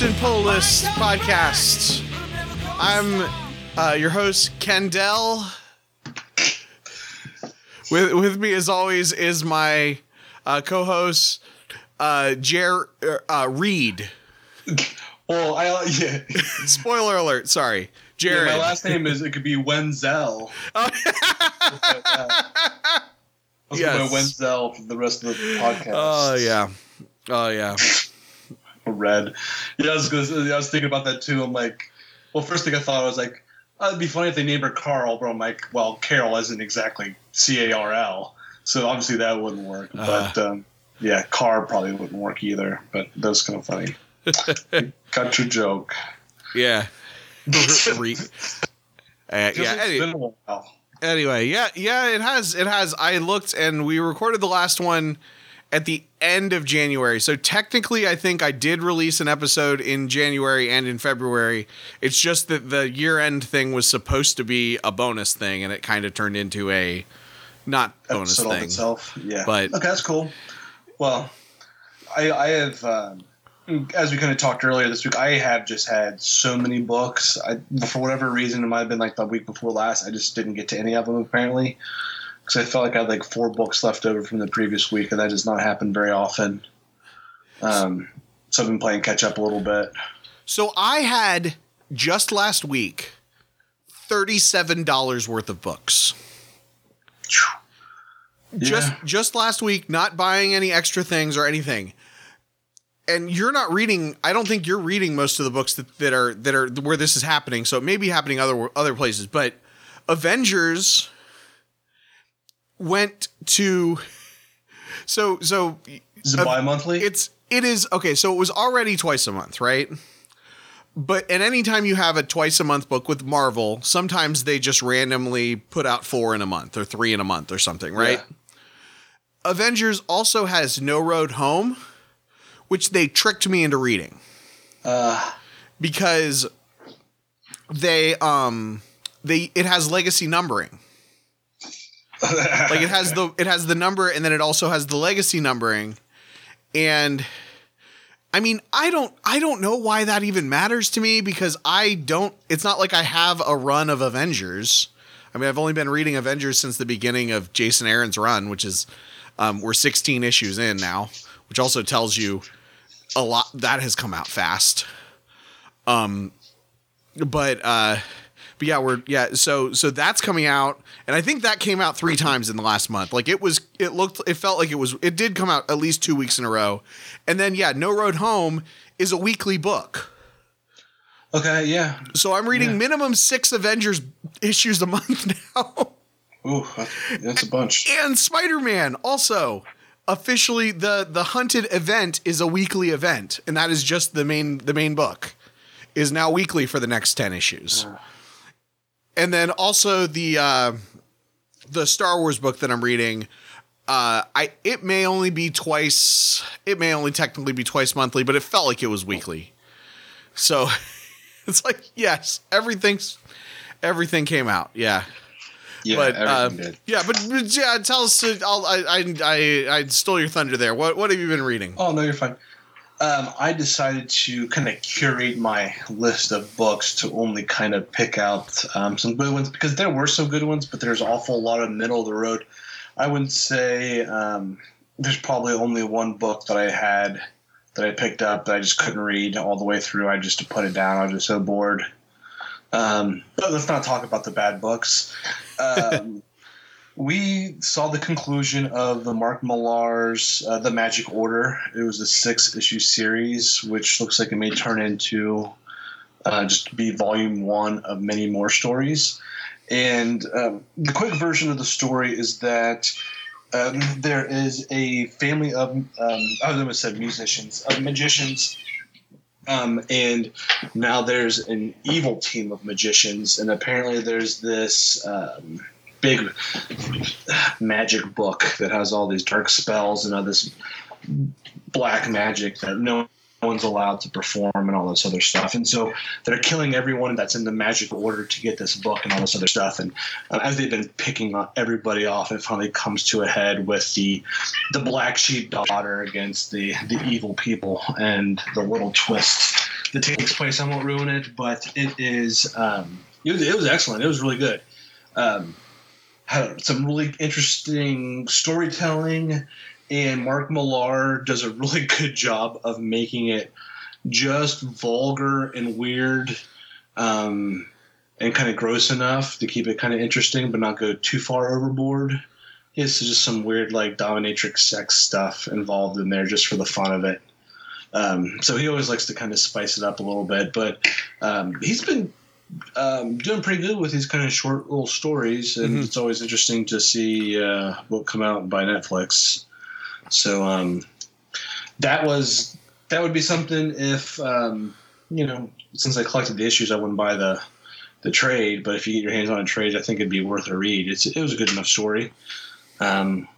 Captain Polis podcast. I'm uh, your host, Kendall. With with me, as always, is my uh, co-host, uh, Jer uh, Reed. Well, I uh, yeah. Spoiler alert. Sorry, yeah. Jared. My last name is it could be Wenzel. Let's Yes. go Wenzel for the rest of the podcast. Oh yeah. Oh yeah. Red. Yeah, I was I was thinking about that too. I'm like, well, first thing I thought I was like, oh, it'd be funny if they named her Carl, but I'm like, well, Carol isn't exactly C A R L, so obviously that wouldn't work. Uh. but um, yeah, Car probably wouldn't work either. But that was kind of funny. Got your joke. Yeah. Re- Uh, yeah. like it's any- been a while. anyway, yeah, yeah, it has. It has. I looked and we recorded the last one at the end of January. So technically, I think I did release an episode in January and in February. It's just that the year end thing was supposed to be a bonus thing, and it kind of turned into a not bonus episode thing. itself. Yeah, But- okay, that's cool. Well, I, I have, um, as we kind of talked earlier this week, I have just had so many books. I, for whatever reason, it might have been like the week before last. I just didn't get to any of them apparently because I felt like I had like four books left over from the previous week, and that does not happen very often. Um, so I've been playing catch up a little bit. So I had just last week thirty-seven dollars worth of books. just Yeah. just last week not buying any extra things or anything and you're not reading i don't think you're reading most of the books that, that are that are where this is happening so it may be happening other other places but avengers went to so so Is it Uh, bi-monthly? it's it is okay so it was already twice a month right? But and anytime you have a twice a month book with marvel sometimes they just randomly put out four in a month or three in a month or something right? Yeah. avengers also has no road home which they tricked me into reading. Uh, because they um they it has legacy numbering like it has the it has the number and then it also has the legacy numbering. And i mean i don't i don't know why that even matters to me because i don't it's not like i have a run of avengers. I mean i've only been reading avengers since the beginning of jason aaron's run which is um, we're 16 issues in now which also tells you a lot that has come out fast. Um but uh but yeah, we're yeah. So so that's coming out, and I think that came out three times in the last month. Like it was, it looked, it felt like it was, it did come out at least two weeks in a row, and then yeah, No Road Home is a weekly book. okay, yeah. So I'm reading Yeah. minimum six Avengers issues a month now, Ooh, that's a bunch. and Spider Man also officially the the hunted event is a weekly event, and that is just the main the main book is now weekly for the next ten issues. Uh, and then also the uh, the Star Wars book that I'm reading. Uh, I it may only be twice. It may only technically be twice monthly, but it felt like it was weekly. So it's like yes, everything's everything came out. Yeah, Yeah, but uh, everything did. yeah, but, but yeah, tell us. uh, I'll, I I I I stole your thunder there. What what have you been reading? Oh no, you're fine. Um, I decided to kind of curate my list of books to only kind of pick out um, some good ones because there were some good ones, but there's awful lot of middle of the road. I wouldn't say um, there's probably only one book that I had that I picked up that I just couldn't read all the way through. I just put it down. I was just so bored. Um, but let's not talk about the bad books. We saw the conclusion of the Mark Millar's uh, The Magic Order. It was a six issue series, which looks like it may turn into uh, just be volume one of many more stories. And um, the quick version of the story is that um, there is a family of, um, I almost said musicians, of magicians. Um, and now there's an evil team of magicians, and apparently there's this um, big magic book that has all these dark spells and all this black magic that no one's allowed to perform and all this other stuff. And so they're killing everyone that's in the magic order to get this book and all this other stuff. And uh, as they've been picking everybody off, it finally comes to a head with the the black sheep daughter against the the evil people and the little twist that takes place. I won't ruin it, but it is um, it was, excellent. It was really good. Um, had some really interesting storytelling and Mark Millar does a really good job of making it just vulgar and weird um, and kind of gross enough to keep it kind of interesting but not go too far overboard. It's just some weird like dominatrix sex stuff involved in there just for the fun of it. Um, so he always likes to kind of spice it up a little bit, but um, he's been um, doing pretty good with these kind of short little stories, and mm-hmm. it's always interesting to see uh, what come out by Netflix. So um, that was that would be something if um, you know since I collected the issues, I wouldn't buy the the trade. But if you get your hands on a trade, I think it'd be worth a read. It's it was a good enough story. Um,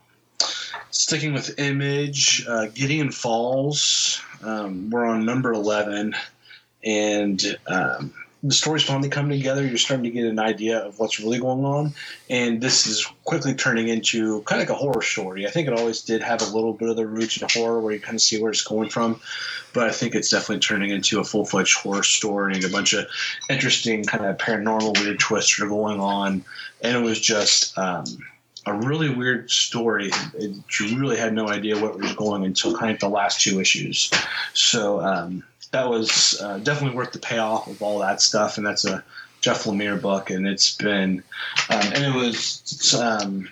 sticking with Image, uh, Gideon Falls. Um, we're on number eleven, and um, the story's finally coming together. You're starting to get an idea of what's really going on, and this is quickly turning into kind of like a horror story. I think it always did have a little bit of the roots in horror, where you kind of see where it's going from, but I think it's definitely turning into a full fledged horror story and a bunch of interesting kind of paranormal weird twists are going on, and it was just. Um, a really weird story. It, you really had no idea what was going until kind of the last two issues. So um, that was uh, definitely worth the payoff of all that stuff. And that's a Jeff Lemire book, and it's been, um, and it was um,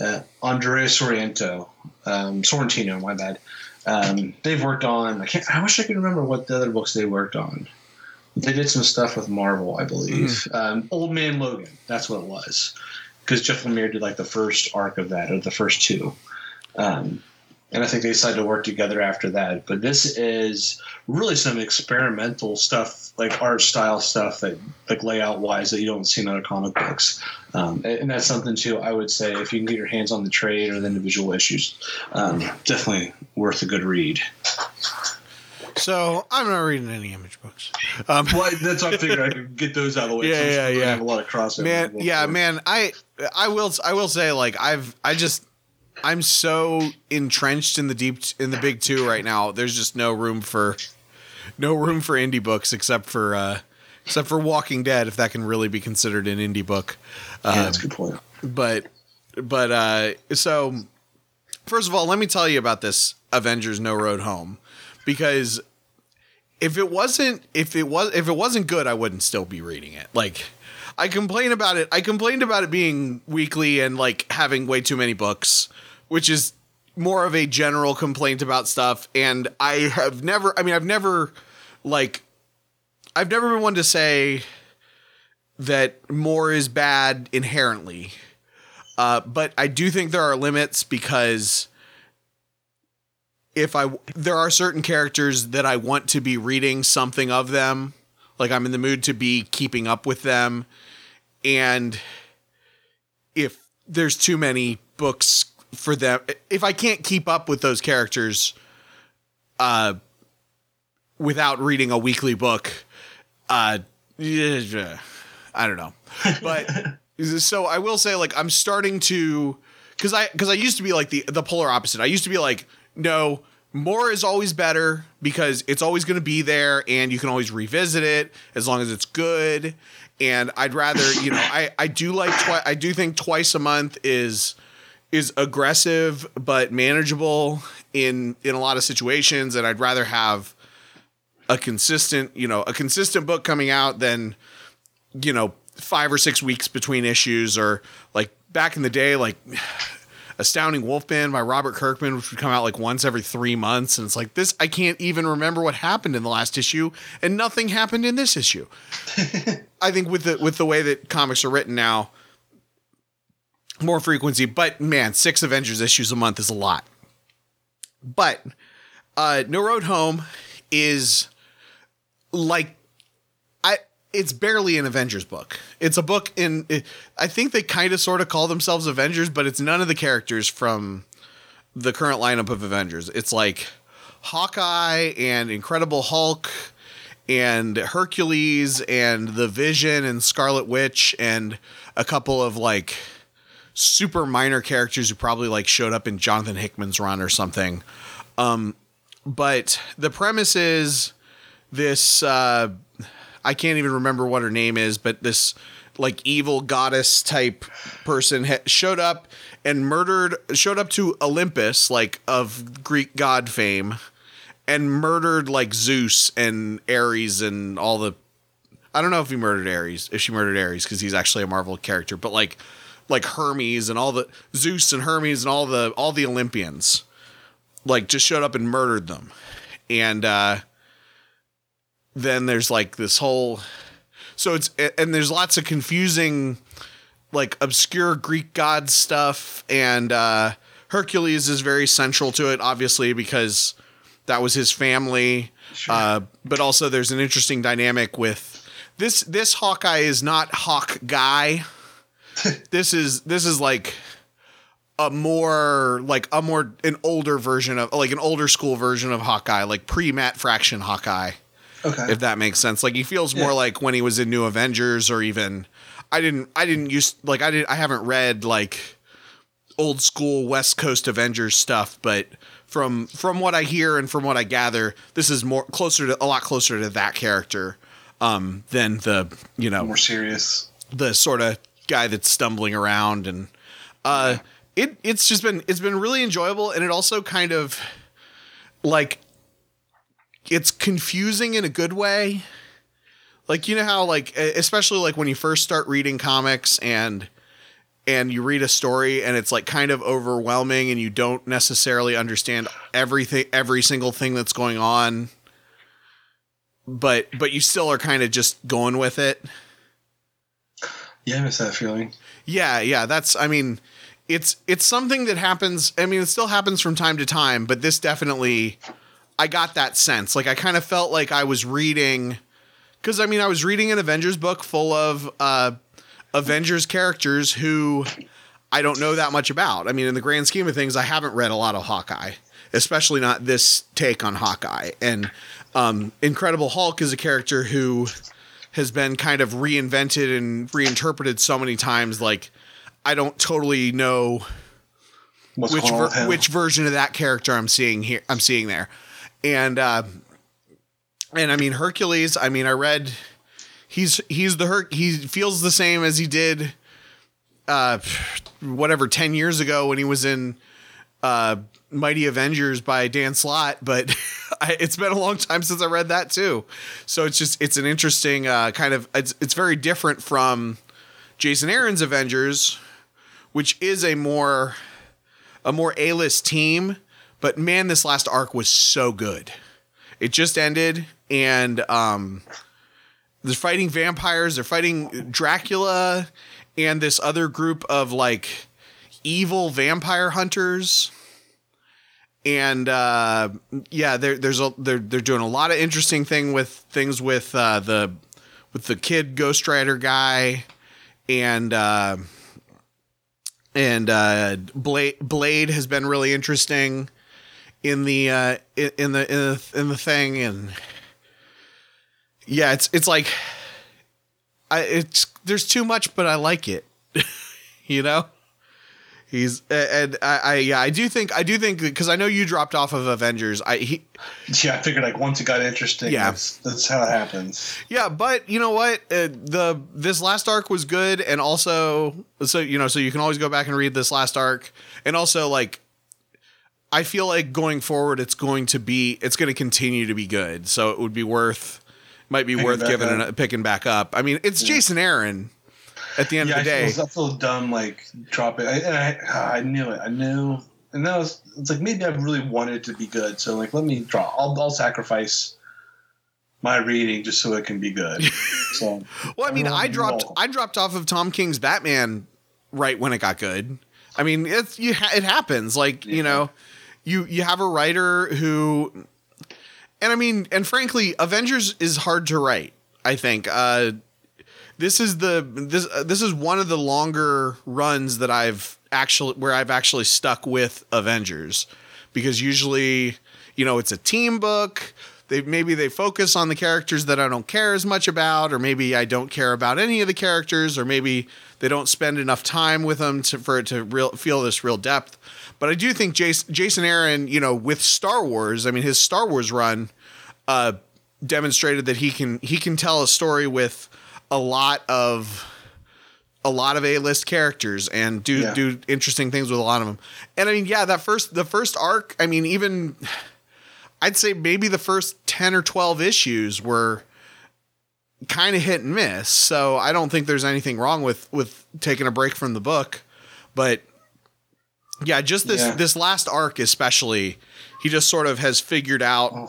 uh, Andrea Sorrento, um, Sorrentino, my bad. Um, they've worked on. I can't. I wish I could remember what the other books they worked on. They did some stuff with Marvel, I believe. Mm. Old Man Logan, that's what it was, because Jeff Lemire did like the first arc of that, or the first two. Um, and I think they decided to work together after that. But this is really some experimental stuff, like art style stuff that, like layout wise, that you don't see in other comic books. Um, and that's something too. I would say if you can get your hands on the trade or the individual issues, um, definitely worth a good read. So I'm not reading any image books. Um, well, that's why I figured I could get those out of the way. Yeah, yeah, yeah. Have a lot of crossover. Man, yeah, man. I I will I will say like I've I just I'm so entrenched in the deep in the big two right now. There's just no room for no room for indie books except for uh, except for Walking Dead, if that can really be considered an indie book. Um, yeah, that's a good point. But but uh, so first of all, let me tell you about this Avengers No Road Home because if it wasn't if it was if it wasn't good, I wouldn't still be reading it. Like I complain about it. I complained about it being weekly and like having way too many books which is more of a general complaint about stuff. And I have never, I mean, I've never like, I've never been one to say that more is bad inherently. Uh, but I do think there are limits because if I there are certain characters that I want to be reading something of them, like I'm in the mood to be keeping up with them, and if there's too many books for them if I can't keep up with those characters uh without reading a weekly book uh I don't know. But so I will say like I'm starting to cuz I cuz I used to be like the the polar opposite. I used to be like no, more is always better because it's always going to be there and you can always revisit it as long as it's good and I'd rather, you know, I I do like twi- I do think twice a month is is aggressive but manageable in in a lot of situations and I'd rather have a consistent, you know, a consistent book coming out than you know, 5 or 6 weeks between issues or like back in the day like Astounding Wolfman by Robert Kirkman, which would come out like once every three months. And it's like, this, I can't even remember what happened in the last issue, and nothing happened in this issue. I think with the with the way that comics are written now, more frequency, but man, six Avengers issues a month is a lot. But uh No Road Home is like I it's barely an Avengers book. It's a book in. It, I think they kind of sort of call themselves Avengers, but it's none of the characters from the current lineup of Avengers. It's like Hawkeye and Incredible Hulk and Hercules and the Vision and Scarlet Witch and a couple of like super minor characters who probably like showed up in Jonathan Hickman's run or something. Um, but the premise is this uh, I can't even remember what her name is, but this like evil goddess type person ha- showed up and murdered showed up to Olympus like of Greek god fame and murdered like Zeus and Ares and all the I don't know if he murdered Ares, if she murdered Ares because he's actually a Marvel character, but like like Hermes and all the Zeus and Hermes and all the all the Olympians like just showed up and murdered them. And uh then there's like this whole so it's and there's lots of confusing like obscure Greek god stuff. And uh Hercules is very central to it obviously because that was his family. Uh but also there's an interesting dynamic with this this Hawkeye is not Hawk guy this is this is like a more like a more an older version of like an older school version of Hawkeye like pre Matt Fraction Hawkeye Okay. if that makes sense. Like he feels more Yeah. like when he was in New Avengers or even I didn't I didn't use like I didn't I haven't read like old school West Coast Avengers stuff, but from from what I hear and from what I gather, this is more closer to a lot closer to that character um than the you know More serious. the sort of guy that's stumbling around and uh it it's just been it's been really enjoyable and it also kind of like it's confusing in a good way. Like you know how like especially like when you first start reading comics and and you read a story and it's like kind of overwhelming and you don't necessarily understand everything every single thing that's going on but but you still are kind of just going with it Yeah, I miss that feeling. yeah, yeah, that's I mean, it's it's something that happens. I mean, it still happens from time to time, but this definitely I got that sense. Like I kind of felt like I was reading cuz I mean, I was reading an Avengers book full of uh Avengers characters who I don't know that much about. I mean, in the grand scheme of things, I haven't read a lot of Hawkeye, especially not this take on Hawkeye. And um Incredible Hulk is a character who has been kind of reinvented and reinterpreted so many times like I don't totally know What's which ver- which version of that character I'm seeing here I'm seeing there. And uh and I mean Hercules, I mean I read he's he's the Her- he feels the same as he did uh whatever 10 years ago when he was in uh Mighty Avengers by Dan Slott, but I, it's been a long time since I read that too. So it's just it's an interesting uh, kind of it's it's very different from Jason Aaron's Avengers, which is a more a more A-list team, but man this last arc was so good. It just ended and um they're fighting vampires, they're fighting Dracula and this other group of like evil vampire hunters and uh, yeah, there, there's a they're they're doing a lot of interesting thing with things with uh, the with the kid Ghost Rider guy, and uh, and uh, Blade Blade has been really interesting in the uh, in in the in the in the thing, and yeah, it's it's like I it's there's too much, but I like it, you know. He's and I, I yeah I do think I do think because I know you dropped off of Avengers. I he yeah, I figured like once it got interesting, Yeah. that's, that's how it happens. yeah but you know what? Uh, the this last arc was good and also so you know so you can always go back and read this last arc. And also like I feel like going forward it's going to be it's going to continue to be good. So it would be worth might be Picking worth giving up. picking back up. I mean it's Jason Aaron at the end Yeah, of the I day feel, I little dumb like dropping. I, and I, I knew it. I knew, and that was it's like maybe I really wanted it to be good. So like, let me draw. I'll, I'll sacrifice my reading just so it can be good. So Well, I mean, I dropped I dropped off of Tom King's Batman right when it got good. I mean, it's you ha- it happens. Like you know, you you have a writer who, and I mean, and frankly, Avengers is hard to write. I think uh, this is the this uh, this is one of the longer runs that I've actually where I've actually stuck with Avengers because usually you know it's a team book. They maybe they focus on the characters that I don't care as much about, or maybe I don't care about any of the characters, or maybe they don't spend enough time with them to, for it to real, feel this real depth. But I do think Jason, Jason Aaron, you know, with Star Wars, I mean, his Star Wars run uh, demonstrated that he can he can tell a story with a lot of a lot of A-list characters and do Yeah. do interesting things with a lot of them. And I mean, yeah, that first the first arc, I mean, even I'd say maybe the first 10 or 12 issues were kind of hit and miss. So I don't think there's anything wrong with with taking a break from the book, but yeah, just this Yeah. this last arc especially, he just sort of has figured out Oh,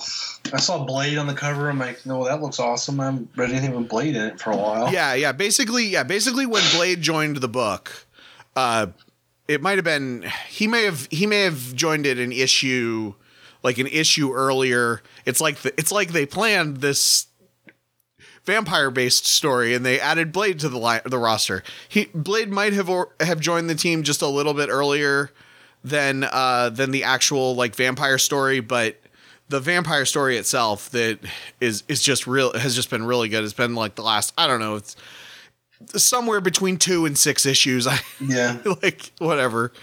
I saw Blade on the cover. I'm like, no, that looks awesome. I haven't read anything with Blade in it for a while. Yeah, yeah. Basically, yeah. Basically, when Blade joined the book, uh, it might have been he may have he may have joined it an issue, like an issue earlier. It's like the, it's like they planned this vampire based story and they added Blade to the li- the roster. He Blade might have or, have joined the team just a little bit earlier than uh than the actual like vampire story, but the vampire story itself that is is just real has just been really good. It's been like the last I don't know, it's somewhere between 2 and 6 issues. I Yeah. like whatever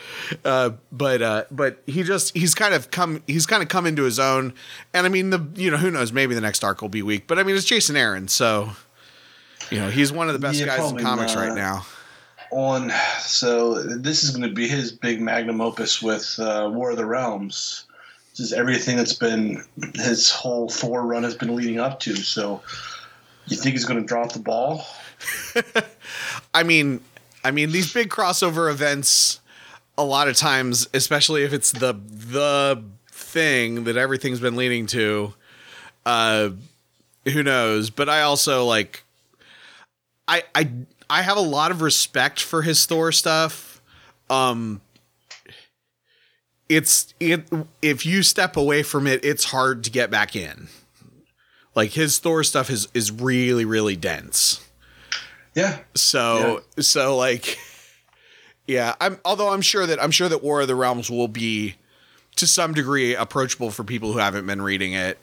uh but uh but he just he's kind of come he's kind of come into his own and i mean the you know who knows maybe the next arc will be weak but i mean it's jason aaron so you know he's one of the best Yeah, guys in comics not. right now on so this is going to be his big magnum opus with uh, War of the Realms. This is everything that's been his whole Thor run has been leading up to. So you think he's going to drop the ball? i mean i mean these big crossover events a lot of times especially if it's the the thing that everything's been leading to uh who knows but i also like i i i have a lot of respect for his thor stuff um it's it if you step away from it it's hard to get back in like his thor stuff is is really really dense Yeah. so so like yeah, I'm although I'm sure that I'm sure that War of the Realms will be to some degree approachable for people who haven't been reading it.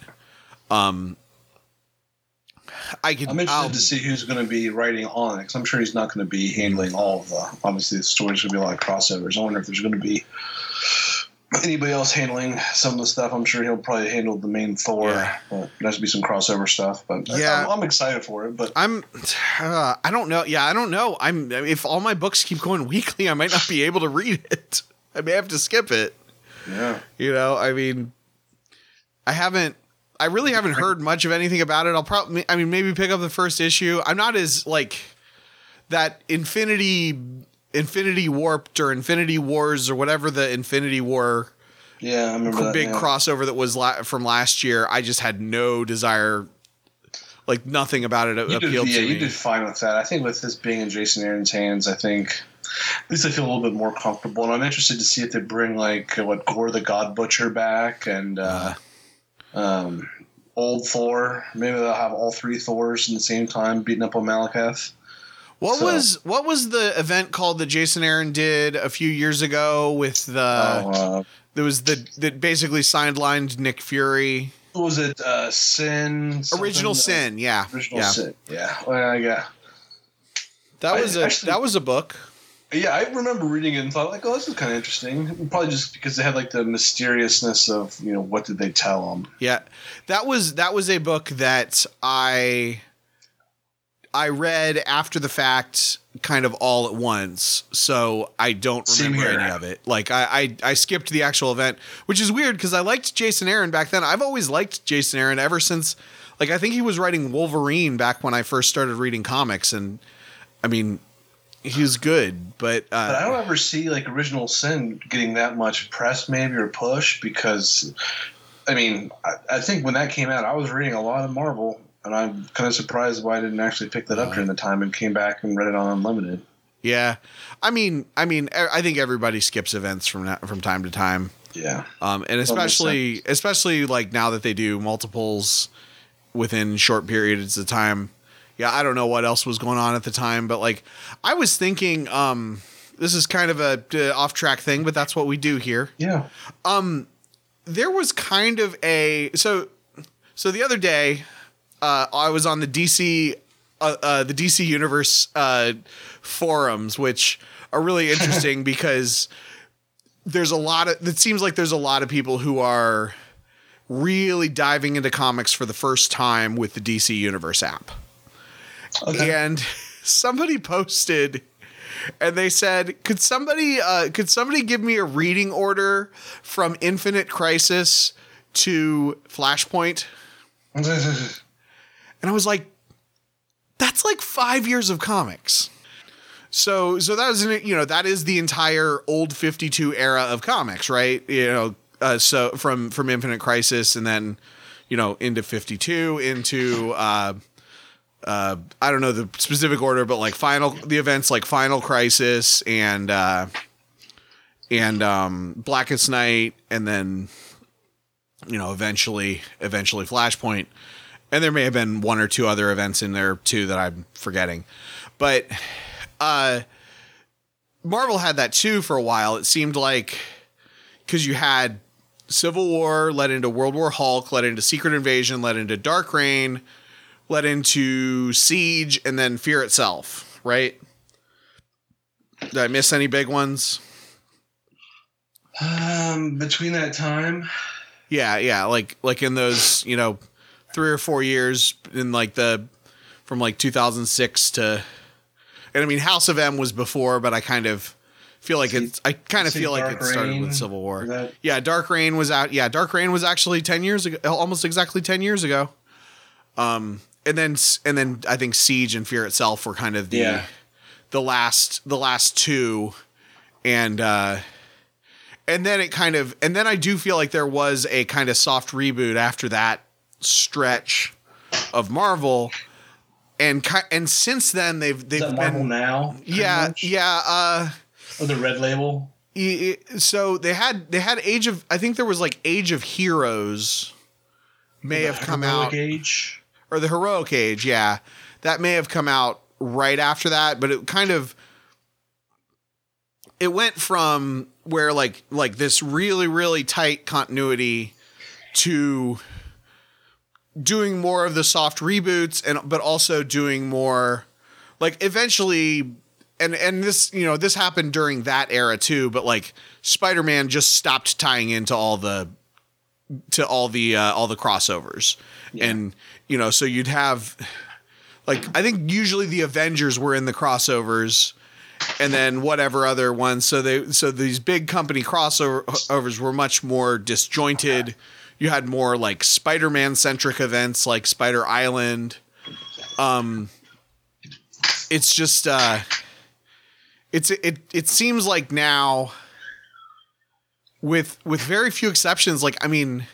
Um I could I'm interested I'll- to see who's going to be writing on it because I'm sure he's not going to be handling all of the. Obviously, the story's going to be a lot of crossovers. I wonder if there's going to be anybody else handling some of the stuff. I'm sure he'll probably handle the main Thor. Yeah. But has to be some crossover stuff. But Yeah. I'm, I'm excited for it. But I'm uh, I don't know. Yeah, I don't know. I'm if all my books keep going weekly, I might not be able to read it. I may have to skip it. yeah, You know, I mean, I haven't, I really haven't heard much of anything about it. I'll probably, I mean, maybe pick up the first issue. I'm not as like that Infinity, Infinity Warped or Infinity Wars or whatever the Infinity War yeah, I remember that. big yeah. crossover that was la- from last year. I just had no desire, like nothing about it You did, yeah, to you me. did fine with that. I think with this being in Jason Aaron's hands, I think at least I feel a little bit more comfortable. And I'm interested to see if they bring like uh, what Gorr the God Butcher back and uh, um, old Thor. Maybe they'll have all three Thors in the same time beating up on Malekith. What So- was what was the event called that Jason Aaron did a few years ago with the oh, uh, there was the that basically sidelined Nick Fury. what was it? Uh, Sin. Original something? Sin, yeah, Uh, original yeah. Sin. Yeah. Well, yeah. That was a actually- that was a book. Yeah, I remember reading it and thought like, oh, this is kind of interesting. Probably just because they had like the mysteriousness of you know what did they tell them. Yeah, that was that was a book that I I read after the fact, kind of all at once. So I don't remember any of it. Like I I, I skipped the actual event, which is weird because I liked Jason Aaron back then. I've always liked Jason Aaron ever since. Like I think he was writing Wolverine back when I first started reading comics, and I mean, he's good, but, uh, But I don't ever see like original sin getting that much press maybe or push because I mean I, I think when that came out I was reading a lot of Marvel and I'm kind of surprised why I didn't actually pick that up during the time and came back and read it on Unlimited. Yeah, I mean, I mean, I think everybody skips events from from time to time, Yeah. um, and especially especially like now that they do multiples within short periods of time. Yeah, I don't know what else was going on at the time, but like I was thinking, um, this is kind of a uh, off track thing, but that's what we do here. Yeah. Um, there was kind of a so so the other day, uh, I was on the DC uh, uh, the DC Universe uh, forums, which are really interesting because there's a lot of it seems like there's a lot of people who are really diving into comics for the first time with the DC Universe app. Okay. And somebody posted and they said, "Could somebody uh, could somebody give me a reading order from Infinite Crisis to Flashpoint?" And I was like, "That's like five years of comics." So, so that was an, you know that is the entire old Fifty Two era of comics, right? You know, uh, so from from Infinite Crisis and then you know into Fifty Two into. Uh, uh, I don't know the specific order, but like final the events like Final Crisis and uh, and um, Blackest Night, and then you know eventually eventually Flashpoint, and there may have been one or two other events in there too that I'm forgetting, but uh, Marvel had that too for a while. It seemed like because you had Civil War led into World War Hulk, led into Secret Invasion, led into Dark Reign led into Siege and then Fear itself, right? Did I miss any big ones? um, between that time, Yeah, yeah, like like in those, you know, three or four years in like the from like 2006 to and I mean House of M was before, but I kind of feel like it's I kind of feel like Dark it started Reign, with Civil War. that- Yeah, Dark Reign was out. Yeah, Dark Reign was actually 10 years ago, almost exactly 10 years ago. Um and then and then I think Siege and Fear itself were kind of the Yeah. the last the last two and uh and then it kind of and then I do feel like there was a kind of soft reboot after that stretch of Marvel and and since then they've they've that Marvel been now? yeah yeah uh Or the Red Label. so they had they had Age of I think there was like Age of Heroes may The have come out Age. Or the heroic age yeah that may have come out right after that but it kind of it went from where like like this really really tight continuity to doing more of the soft reboots and but also doing more like eventually and and this you know this happened during that era too but like spider-man just stopped tying into all the to all the uh, all the crossovers. And you know so you'd have like i think usually the avengers were in the crossovers and then whatever other ones. So they so these big company crossovers were much more disjointed. You had more like spider-man centric events like spider island. Um it's just uh it's it it seems like now with with very few exceptions like i mean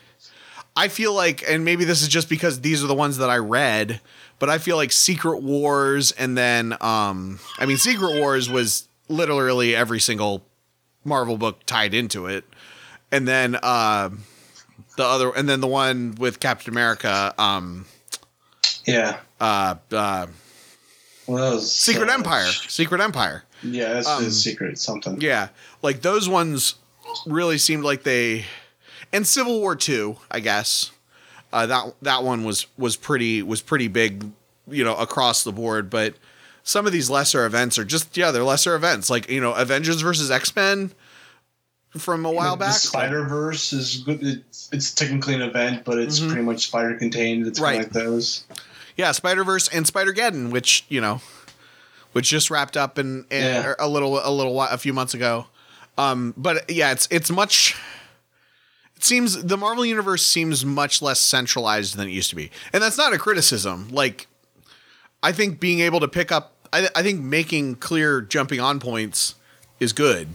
i feel like and maybe this is just because these are the ones that i read but i feel like secret wars and then um i mean secret wars was literally every single marvel book tied into it and then uh the other and then the one with captain america um Yeah. uh uh Well, secret so empire secret empire Yeah, that's Um, secret something. Yeah, like those ones really seemed like they, and Civil War Two, I guess. Uh, that that one was was pretty was pretty big, you know, across the board. But some of these lesser events are just yeah, they're lesser events. Like you know, Avengers versus X Men from a while the back. Spider Verse is good. It's, it's technically an event, but it's Mhm. pretty much spider contained. It's kind Right. of like those. yeah, Spider Verse and Spider Geddon, which you know, which just wrapped up in, in Yeah. a little a little while, a few months ago. Um, but yeah, it's it's much. Seems the Marvel universe seems much less centralized than it used to be, and that's not a criticism. Like, I think being able to pick up, I, I think making clear jumping on points is good.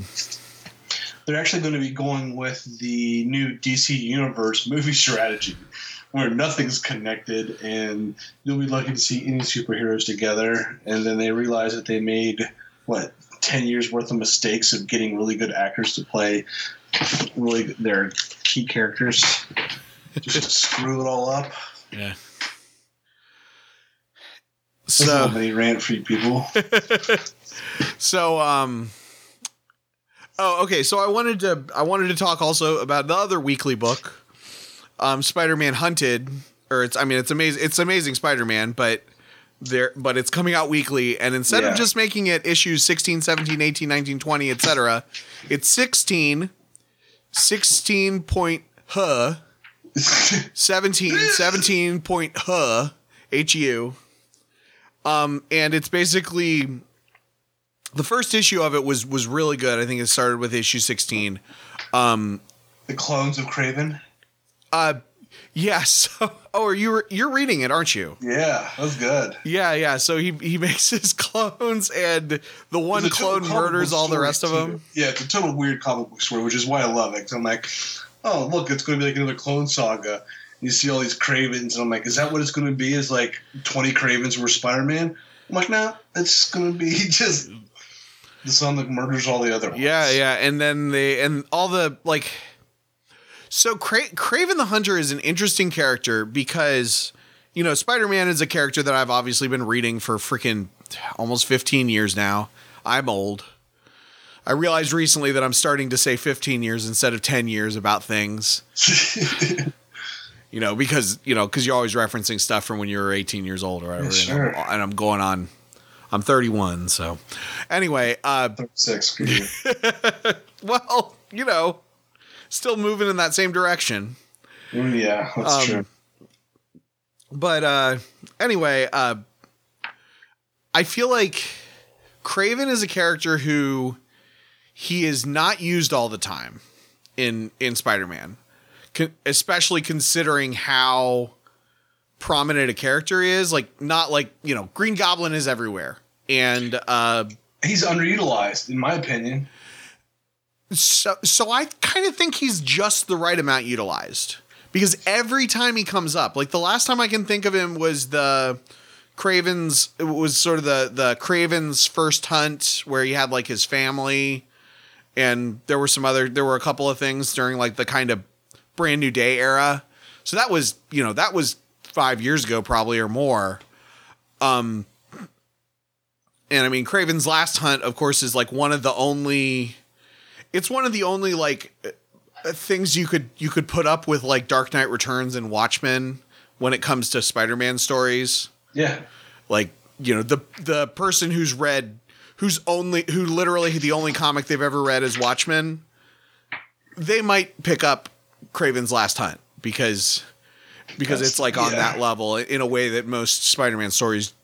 They're actually going to be going with the new DC Universe movie strategy, where nothing's connected, and you'll be lucky to see any superheroes together. And then they realize that they made what ten years worth of mistakes of getting really good actors to play really their key characters, just screw it all up. Yeah. So mini rant you people. so um Oh, okay. So I wanted to I wanted to talk also about the other weekly book, um, Spider-Man Hunted, or it's I mean it's amazing it's amazing Spider-Man, but there but it's coming out weekly and instead Yeah. of just making it issues 16, 17, 18, 19, 20, etc., it's 16 16 point huh. 17 17 point huh hu um and it's basically the first issue of it was was really good. I think it started with issue 16 um the clones of Kraven. uh yeah so oh are you you're reading it aren't you Yeah, that's good. yeah yeah so he he makes his clones and the one It's a total clone murders all the rest of them Yeah, it's a total weird comic book story, which is why I love it. I'm like, oh look, it's going to be like another clone saga. You see all these Kravens, and I'm like, is that what it's going to be? Is like 20 Kravens were Spider-Man? I'm like, no, it's going to be just the son that murders all the other ones. Yeah, yeah, and then they and all the like. So Cra- Kraven the Hunter is an interesting character because you know Spider Man is a character that I've obviously been reading for freaking almost fifteen years now. I'm old. I realized recently that I'm starting to say 15 years instead of 10 years about things. You know, because you know, because you're always referencing stuff from when you were 18 years old or whatever. Yeah, sure. and, I'm, and I'm going on. I'm 31, so anyway. uh 36. Well, you know, still moving in that same direction. Mm, yeah, that's Um, true. But uh anyway, uh I feel like Kraven is a character who he is not used all the time in in Spider-Man. Con- especially considering how prominent a character he is, like not like, you know, Green Goblin is everywhere. And uh He's underutilized, in my opinion. So so I kind of think he's just the right amount utilized because every time he comes up, like the last time I can think of him was the Kraven's. It was sort of the the Kraven's first hunt where he had like his family, and there were some other. There were a couple of things during like the kind of brand new day era. So that was you know that was five years ago probably or more. Um, and I mean Kraven's last hunt, of course, is like one of the only it's one of the only like uh, things you could you could put up with like Dark Knight Returns and Watchmen when it comes to Spider-Man stories. Yeah. Like, you know, the the person who's read who's only who literally the only comic they've ever read is Watchmen, they might pick up Kraven's Last Hunt because because That's- it's like on yeah. that level in a way that most Spider-Man stories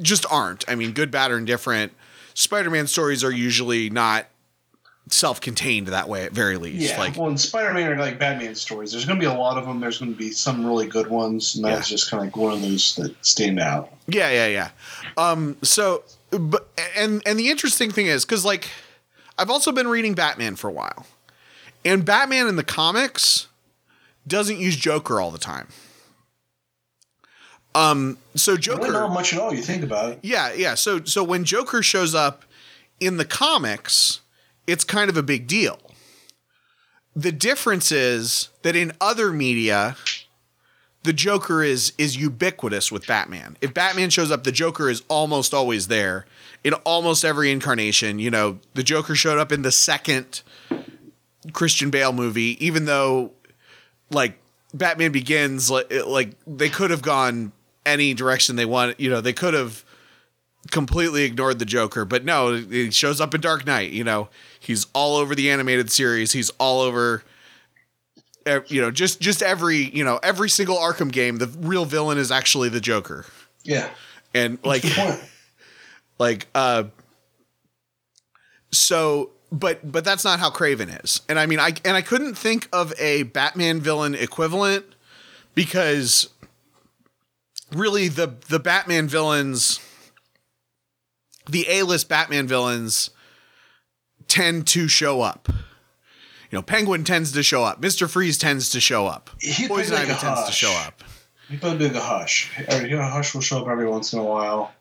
just aren't. I mean, good, bad, or indifferent. Spider-Man stories are usually not self-contained that way at very least. Yeah, Like well, in Spider-Man or like Batman stories, there's going to be a lot of them. There's going to be some really good ones, and that's just kind of like one of those that stand out. Yeah, yeah, yeah. Um, so, but and and the interesting thing is because like I've also been reading Batman for a while, and Batman in the comics doesn't use Joker all the time. Um, so Joker, Really not much at all. You think about it. yeah, yeah. So so when Joker shows up in the comics, it's kind of a big deal. The difference is that in other media, the Joker is is ubiquitous with Batman. If Batman shows up, the Joker is almost always there in almost every incarnation. You know, the Joker showed up in the second Christian Bale movie, even though like Batman Begins, like, like they could have gone any direction they want. You know, they could have completely ignored the Joker, but no, he shows up in Dark Knight. You know, he's all over the animated series. He's all over. You know, just just every you know every single Arkham game, the real villain is actually the Joker, Yeah. and like like uh so but but that's not how kraven is and i mean i and i couldn't think of a batman villain equivalent because really the the batman villains the a-list batman villains tend to show up you know penguin tends to show up mr freeze tends to show up He'd poison like ivy tends to show up He'd probably be a hush. Hush will show up every once in a while.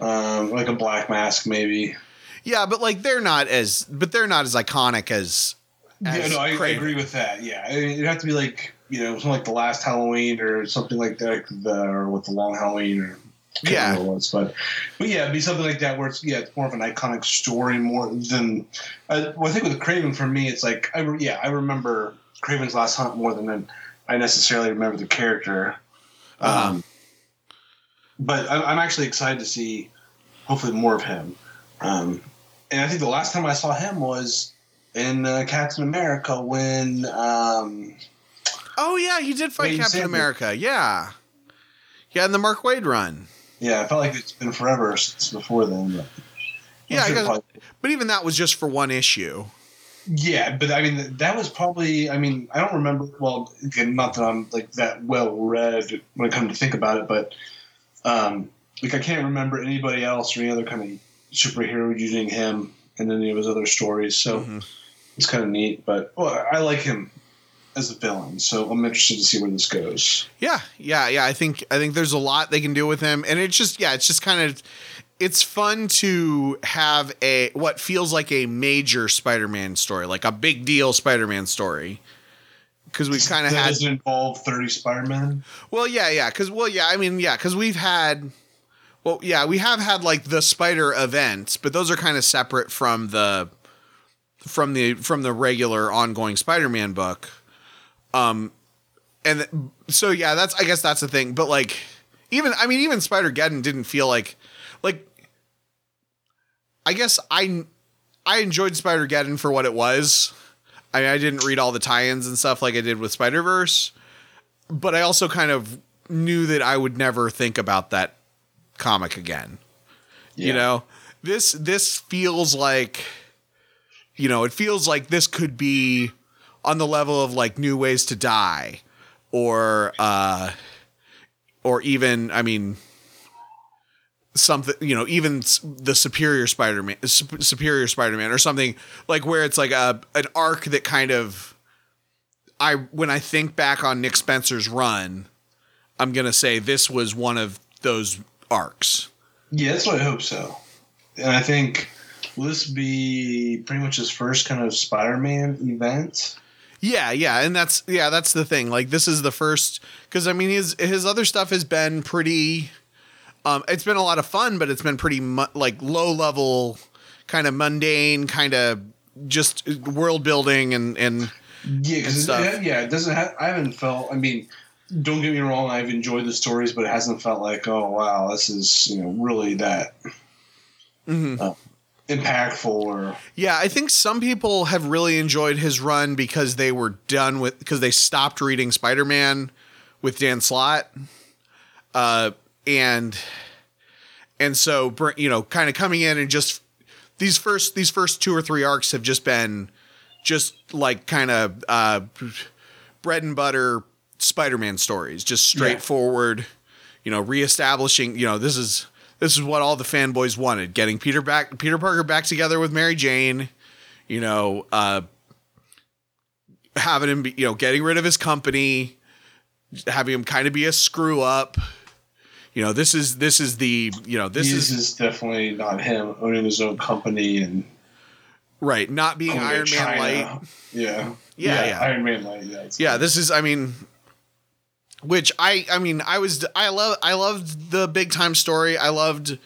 Um, like a black mask, maybe. yeah but like they're not as but they're not as iconic as, Yeah, no, I, I agree with that. Yeah, I mean, it'd have to be like you know something like the last Halloween or something like that, like the or with the long Halloween or Yeah. it was, but but yeah, it'd be something like that where it's yeah, it's more of an iconic story more than. Uh, well, I think with Kraven for me, it's like I re- yeah, I remember Kraven's Last Hunt more than I necessarily remember the character. Uh-huh. Um, but I, I'm actually excited to see hopefully more of him. Um, and I think the last time I saw him was in uh, Captain America when um, Oh yeah, he did fight Captain. America. Yeah, yeah, in the Mark Waid run. Yeah, I felt like it's been forever since before then. But Yeah, I sure guess- But even that was just for one issue. Yeah, but I mean that was probably. I mean, I don't remember. Well, again, not that I'm like that well read when it comes to think about it, but um, like I can't remember anybody else or any other kind of superhero using him in any of his other stories. So Mhm. it's kind of neat. But well, I like him as a villain, so I'm interested to see where this goes. Yeah, yeah, yeah. I think I think there's a lot they can do with him, and it's just yeah, it's just kind of it's fun to have a what feels like a major Spider-Man story, like a big deal Spider-Man story, because we kind of had doesn't involve 30 Spider-Man. well, yeah, yeah, because well, yeah, I mean, yeah, because we've had well, yeah, we have had like the Spider events, but those are kind of separate from the from the from the regular ongoing Spider-Man book. Um, and th- so yeah, that's I guess that's the thing. But like, even I mean, even Spider Geddon didn't feel like like. I guess I I enjoyed Spider Geddon for what it was. I mean, I didn't read all the tie-ins and stuff like I did with Spider Verse, but I also kind of knew that I would never think about that comic again. You know, this this feels like, you know, it feels like this could be on the level of like New Ways to Die, or uh, or even I mean, something you know, even the Superior Spider-Man, Sup- Superior Spider-Man, or something like where it's like a an arc that kind of. I when I think back on Nick Spencer's run, I'm gonna say this was one of those arcs. Yeah, that's what I hope so. And I think will this be pretty much his first kind of Spider-Man event? Yeah, yeah, and that's yeah, that's the thing. Like this is the first because I mean his his other stuff has been pretty. Um, it's been a lot of fun, but it's been pretty mu- like low level, kind of mundane, kind of just world building and and Yeah, because stuff. yeah, it doesn't. Have, I haven't felt. I mean, don't get me wrong. I've enjoyed the stories, but it hasn't felt like, oh wow, this is you know really that Mhm. Impactful or Yeah, I think some people have really enjoyed his run because they were done with because they stopped reading Spider Man with Dan Slott, uh, and and so you know, kind of coming in and just these first these first two or three arcs have just been just like kind of uh, bread and butter Spider Man stories, just straightforward, you know, reestablishing. You know, this is this is what all the fanboys wanted: getting Peter back, Peter Parker back together with Mary Jane. You know, uh, having him, be, you know, getting rid of his company, having him kind of be a screw up. You know, this is this is the you know this this is is definitely not him owning his own company and right, not being Iron Man China. light. Yeah. Yeah, yeah. Iron Man light. Yeah. Yeah, this is I mean which I I mean I was I love I loved the big time story. I loved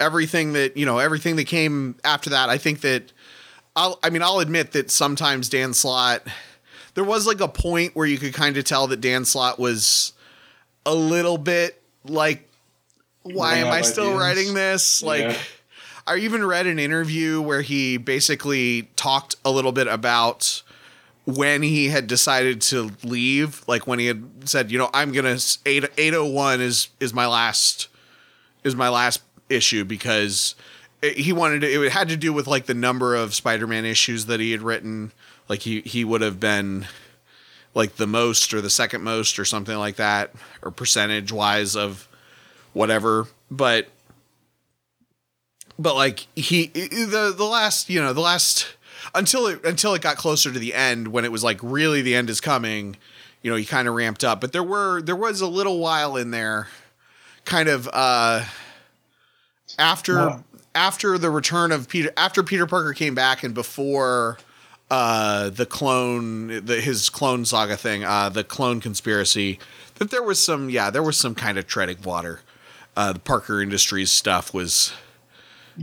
everything that, you know, everything that came after that. I think that I'll I mean I'll admit that sometimes Dan Slott there was like a point where you could kind of tell that Dan Slott was a little bit like why am I still ideas. writing this? Like Yeah. I even read an interview where he basically talked a little bit about when he had decided to leave, like when he had said, you know, I'm gonna eight eight oh one is is my last is my last issue because it, he wanted to, it had to do with like the number of Spider-Man issues that he had written. Like he he would have been like the most or the second most or something like that, or percentage wise of whatever. But but like he the the last you know the last until it until it got closer to the end when it was like really the end is coming you know he kind of ramped up but there were there was a little while in there kind of uh after Wow. after the return of peter after peter parker came back and before uh the clone the his clone saga thing uh the clone conspiracy that there was some yeah there was some kind of treading water uh, the Parker Industries stuff was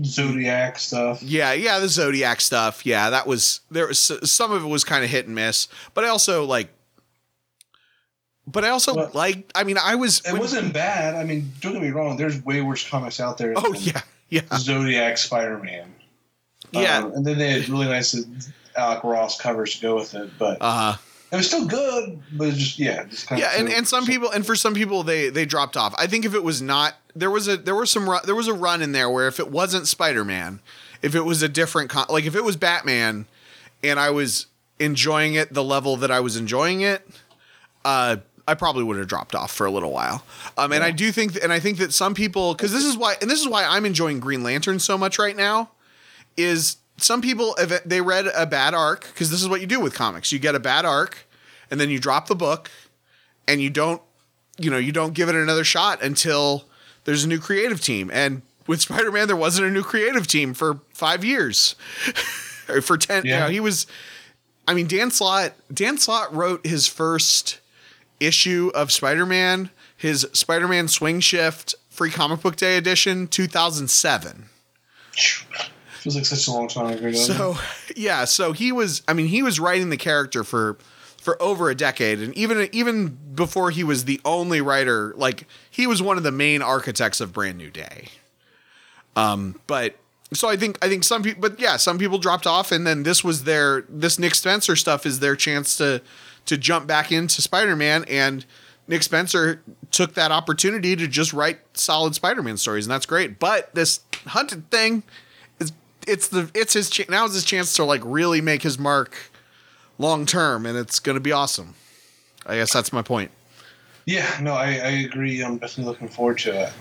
Zodiac stuff. yeah, yeah, the Zodiac stuff. Yeah, that was there was some of it was kind of hit and miss, but I also like but I also Well- like I mean I was It when- wasn't bad. I mean, don't get me wrong. There's way worse comics out there. Oh yeah. Yeah. Zodiac Spider-Man. Yeah. Um, and then they had really nice Alex Ross covers to go with it, but uh-huh it was still good. But just yeah, just kind yeah, of and, and some people and for some people they they dropped off. I think if it was not there was a there was some there was a run in there where if it wasn't Spider-Man, if it was a different con- like if it was Batman and I was enjoying it the level that I was enjoying it, uh I probably would have dropped off for a little while. Um and I do think and I think that some people cuz this is why and this is why I'm enjoying Green Lantern so much right now is some people if they read a bad arc because this is what you do with comics. You get a bad arc and then you drop the book and you don't you know you don't give it another shot until there's a new creative team and with spider-man there wasn't a new creative team for five years or for 10 you Yeah. know he was i mean dan slott dan slott wrote his first issue of spider-man his spider-man swing shift free comic book day edition 2007 feels like such a long time ago. so yeah, so he was. I mean, he was writing the character for for over a decade, and even even before he was the only writer, like he was one of the main architects of Brand New Day. Um, but so I think I think some people, but yeah, some people dropped off, and then this was their this Nick Spencer stuff is their chance to to jump back into Spider Man, and Nick Spencer took that opportunity to just write solid Spider Man stories, and that's great. But this hunted thing is it's the it's his ch- now is his chance to like really make his mark long term, and it's going to be awesome. I guess that's my point. yeah, no, I, I agree. I'm definitely looking forward to it.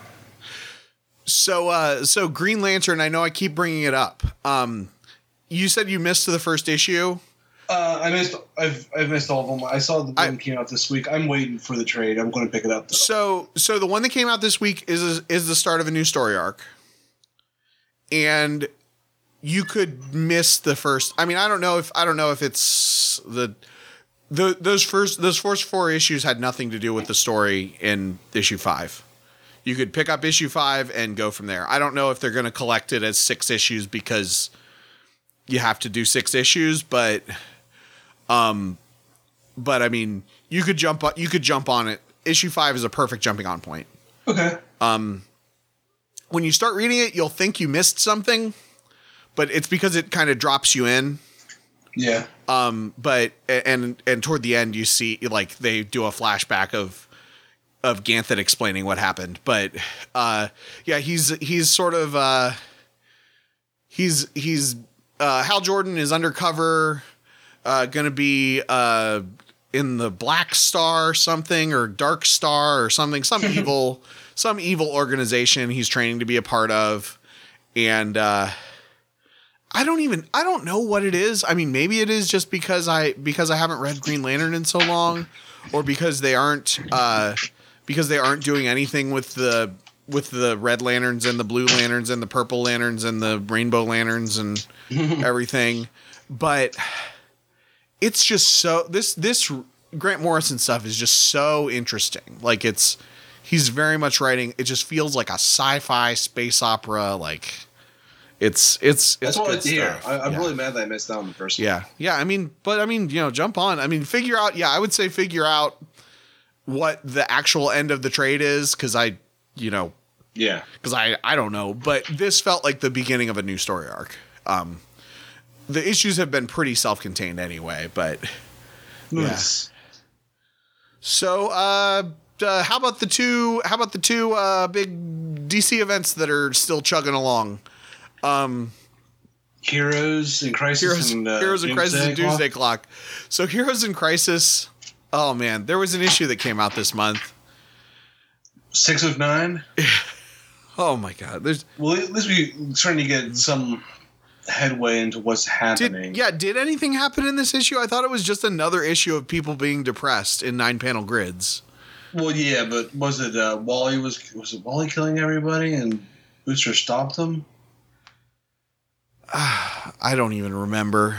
So, uh, so Green Lantern. I know I keep bringing it up. Um, you said you missed the first issue. Uh, I missed. I've I've missed all of them. I saw the I- one came out this week. I'm waiting for the trade. I'm going to pick it up. Though. So, so the one that came out this week is is the start of a new story arc, and you could miss the first. I mean, I don't know if I don't know if it's the the those first those first four issues had nothing to do with the story in issue five. You could pick up issue five and go from there. I don't know if they're going to collect it as six issues because you have to do six issues, but um, but I mean, you could jump on you could jump on it. Issue five is a perfect jumping on point. okay. Um, when you start reading it, you'll think you missed something, but it's because it kind of drops you in. Yeah. Um, but and and toward the end, you see like they do a flashback of of Ganthet explaining what happened. But uh, yeah, he's he's sort of uh, he's he's uh, Hal Jordan is undercover, uh, gonna be uh, in the Black Star something or Dark Star or something, some evil some evil organization he's training to be a part of, and. Uh, I don't even I don't know what it is. I mean, maybe it is just because I because I haven't read Green Lantern in so long, or because they aren't uh, because they aren't doing anything with the with the red lanterns and the blue lanterns and the purple lanterns and the rainbow lanterns and everything. But it's just so this this Grant Morrison stuff is just so interesting. Like it's he's very much writing. It just feels like a sci-fi space opera. Like it's it's That's it's what I good like to hear. stuff. I, I'm Yeah. really mad that I missed out on the first one. Yeah, yeah. I mean, but I mean, you know, jump on. I mean, figure out. Yeah, I would say figure out what the actual end of the trade is, because I, you know, Yeah. because I I don't know. But this felt like the beginning of a new story arc. Um, the issues have been pretty self-contained anyway, but Nice. so uh, uh how about the two? How about the two uh big DC events that are still chugging along? Heroes in Crisis Heroes, and uh, Heroes in Crisis and Doomsday Clock. Clock. So Heroes in Crisis. Oh man, there was an issue that came out this month. Six of nine. Oh my god, there's Well, at least we starting to get some headway into what's happening. did yeah did anything happen in this issue? I thought it was just another issue of people being depressed in nine panel grids. Well, yeah, but was it uh, Wally was was it Wally killing everybody and Booster stopped him? I don't even remember.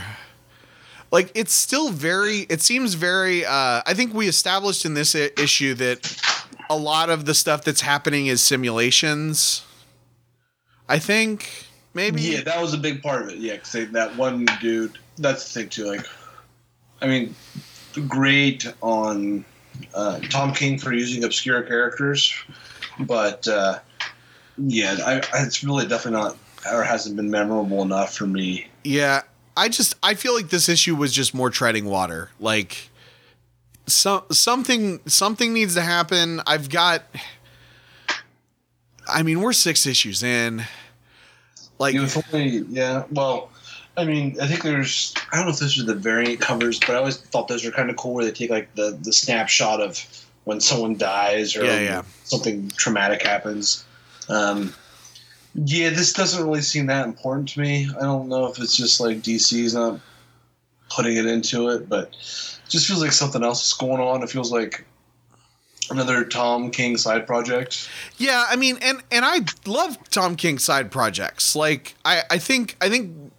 Like it's still very. It seems very. Uh, I think we established in this issue that a lot of the stuff that's happening is simulations. I think maybe. Yeah, that was a big part of it. Yeah, because that one dude. That's the thing too. Like, I mean, great on uh, Tom King for using obscure characters, but uh, yeah, I, I, it's really definitely not or hasn't been memorable enough for me. Yeah, I just I feel like this issue was just more treading water. Like so, something something needs to happen. I've got I mean, we're 6 issues in. Like only yeah, well, I mean, I think there's I don't know if those are the variant covers, but I always thought those are kind of cool where they take like the the snapshot of when someone dies or Yeah, yeah. something traumatic happens. Um, yeah, this doesn't really seem that important to me. I don't know if it's just like DC's not putting it into it, but it just feels like something else is going on. It feels like another Tom King side project. Yeah, I mean, and and I love Tom King side projects. Like, I I think I think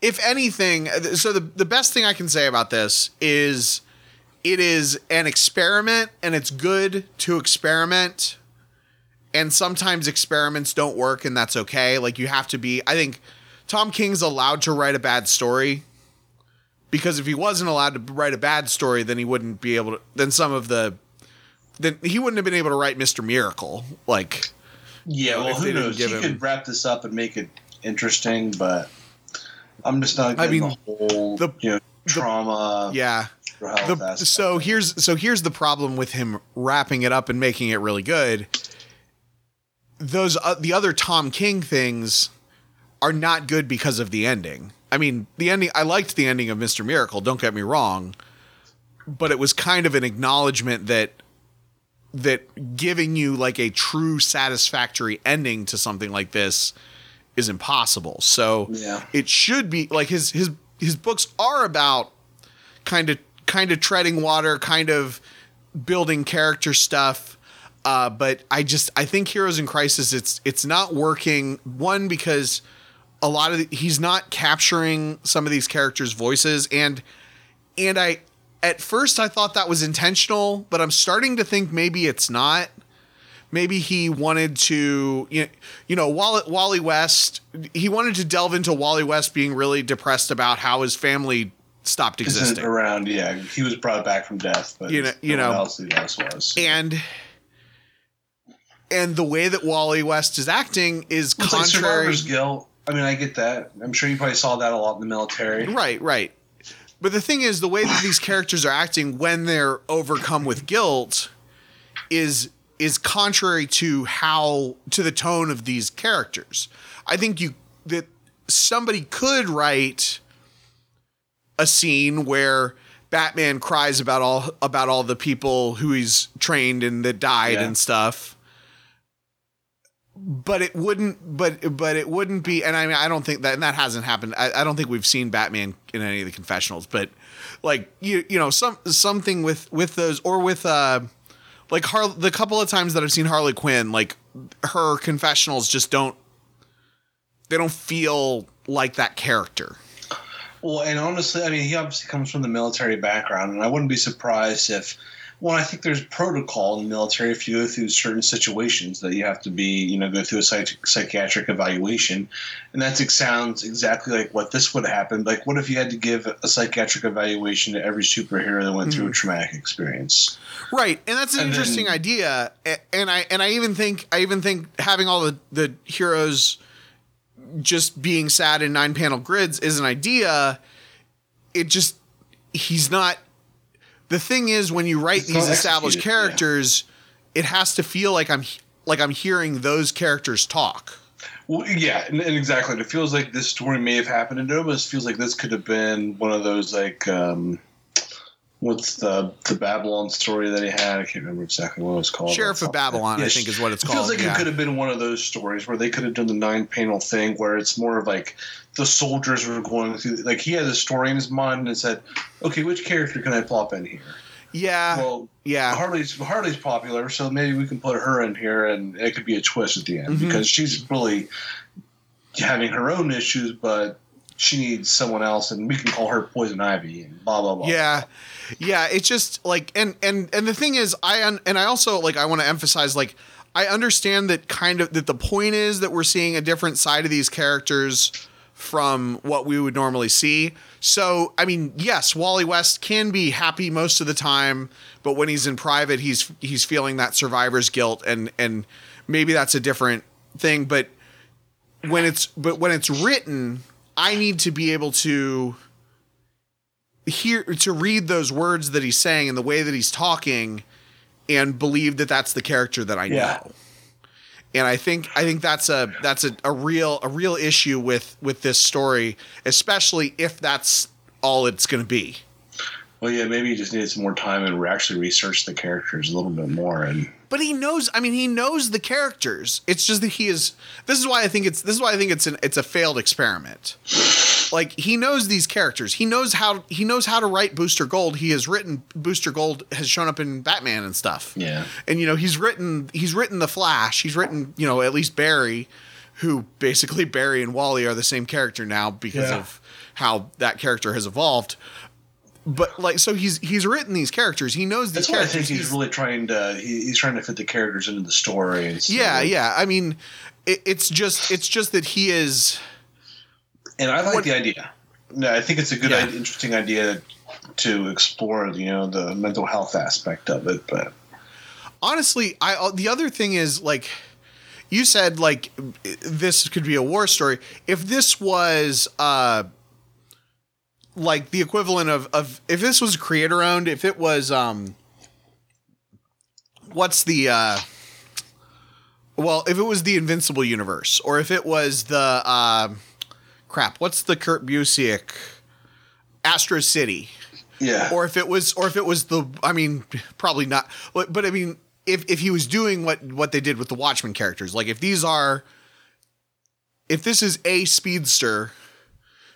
if anything, so the the best thing I can say about this is it is an experiment, and it's good to experiment. And sometimes experiments don't work, and that's okay. Like you have to be. I think Tom King's allowed to write a bad story because if he wasn't allowed to write a bad story, then he wouldn't be able to. Then some of the then he wouldn't have been able to write Mr. Miracle. Like, Yeah, well, if they who knows? He him- could wrap this up and make it interesting, but I'm just not I mean, the whole the- you know trauma. yeah. The, so here's so here's the problem with him wrapping it up and making it really good. Those uh, the other Tom King things are not good because of the ending. I mean, the ending I liked the ending of Mr. Miracle, don't get me wrong, but it was kind of an acknowledgement that that giving you like a true satisfactory ending to something like this is impossible. So Yeah. it should be like his his his books are about kind of kind of treading water, kind of building character stuff. Uh, but I just I think Heroes in Crisis it's it's not working. One because a lot of the, he's not capturing some of these characters' voices, and and I at first I thought that was intentional, but I'm starting to think maybe it's not. Maybe he wanted to, you know, you know Wally, Wally West. He wanted to delve into Wally West being really depressed about how his family stopped existing. around. Yeah, he was brought back from death, but You know- you no one know. else else was. and and the way that Wally West is acting is It's like contrary. survivor's guilt. I mean, I get that. I'm sure you probably saw that a lot in the military. right, right. But the thing is, the way that these characters are acting when they're overcome with guilt is is contrary to how to the tone of these characters. I think you that somebody could write a scene where Batman cries about all about all the people who he's trained and that died Yeah. and stuff. But it wouldn't but but it wouldn't be and I mean I don't think that and that hasn't happened. I, I don't think we've seen Batman in any of the confessionals, but like you you know, some something with with those or with uh like Har- the couple of times that I've seen Harley Quinn, like her confessionals just don't they don't feel like that character. Well, and honestly, I mean, he obviously comes from the military background, and I wouldn't be surprised if. Well, I think there's protocol in the military if you go through certain situations that you have to be, you know, go through a psych- psychiatric evaluation, and that sounds exactly like what this would happen. Like, what if you had to give a psychiatric evaluation to every superhero that went through a mm-hmm. traumatic experience? Right, and that's an And then- interesting idea. And I and I even think I even think having all the the heroes just being sad in nine panel grids is an idea. It just he's not. The thing is, when you write It's these established executed, yeah. characters, it has to feel like I'm like I'm hearing those characters talk. Well, yeah, and, and exactly. It feels like this story may have happened, and it almost feels like this could have been one of those like, um, what's the the Babylon story that he had? I can't remember exactly what it was called. Sheriff of Babylon, I think, is what it's it called. feels like yeah. it could have been one of those stories where they could have done the nine panel thing, where it's more of like the soldiers were going through. Like he had a story in his mind and said, "Okay, which character can I plop in here?" yeah, well, yeah. Harley's Harley's popular, so maybe we can put her in here, and it could be a twist at the end Mhm. because she's really having her own issues, but she needs someone else, and we can call her Poison Ivy, and blah blah blah. Yeah. Yeah, it's just like and and and the thing is I and I also like I want to emphasize like I understand that kind of that the point is that we're seeing a different side of these characters from what we would normally see. So, I mean, yes, Wally West can be happy most of the time, but when he's in private, he's he's feeling that survivor's guilt and and maybe that's a different thing, but when it's but when it's written, I need to be able to hear to read those words that he's saying and the way that he's talking and believe that that's the character that I Yeah. know. And I think I think that's a that's a, a real a real issue with with this story, especially if that's all it's going to be. Well, yeah, maybe he just needed some more time and re- actually research the characters a little bit more. And But he knows. I mean, he knows the characters. It's just that he is. This is why I think it's. This is why I think it's an. It's a failed experiment. Like he knows these characters. He knows how. He knows how to write Booster Gold. He has written Booster Gold. Has shown up in Batman and stuff. yeah, And you know he's written. He's written the Flash. He's written. You know at least Barry, who basically Barry and Wally are the same character now because Yeah. of how that character has evolved. But like so he's he's written these characters. He knows these that's why I characters. think he's, really trying to. He, he's trying to fit the characters into the story. And. Yeah, yeah. I mean, it, it's just it's just that he is. And I like What- the idea. No, I think it's a good, Yeah. i- interesting idea to explore. You know, the mental health aspect of it. But Honestly, I uh, the other thing is like you said like this could be a war story. If this was uh like the equivalent of of if this was creator owned, if it was um what's the uh well, if it was the Invincible universe or if it was the uh crap, what's the Kurt Busiek? Astro City? yeah, or if it was or if it was the i mean probably not but, but i mean if if he was doing what what they did with the watchmen characters like if these are if this is a speedster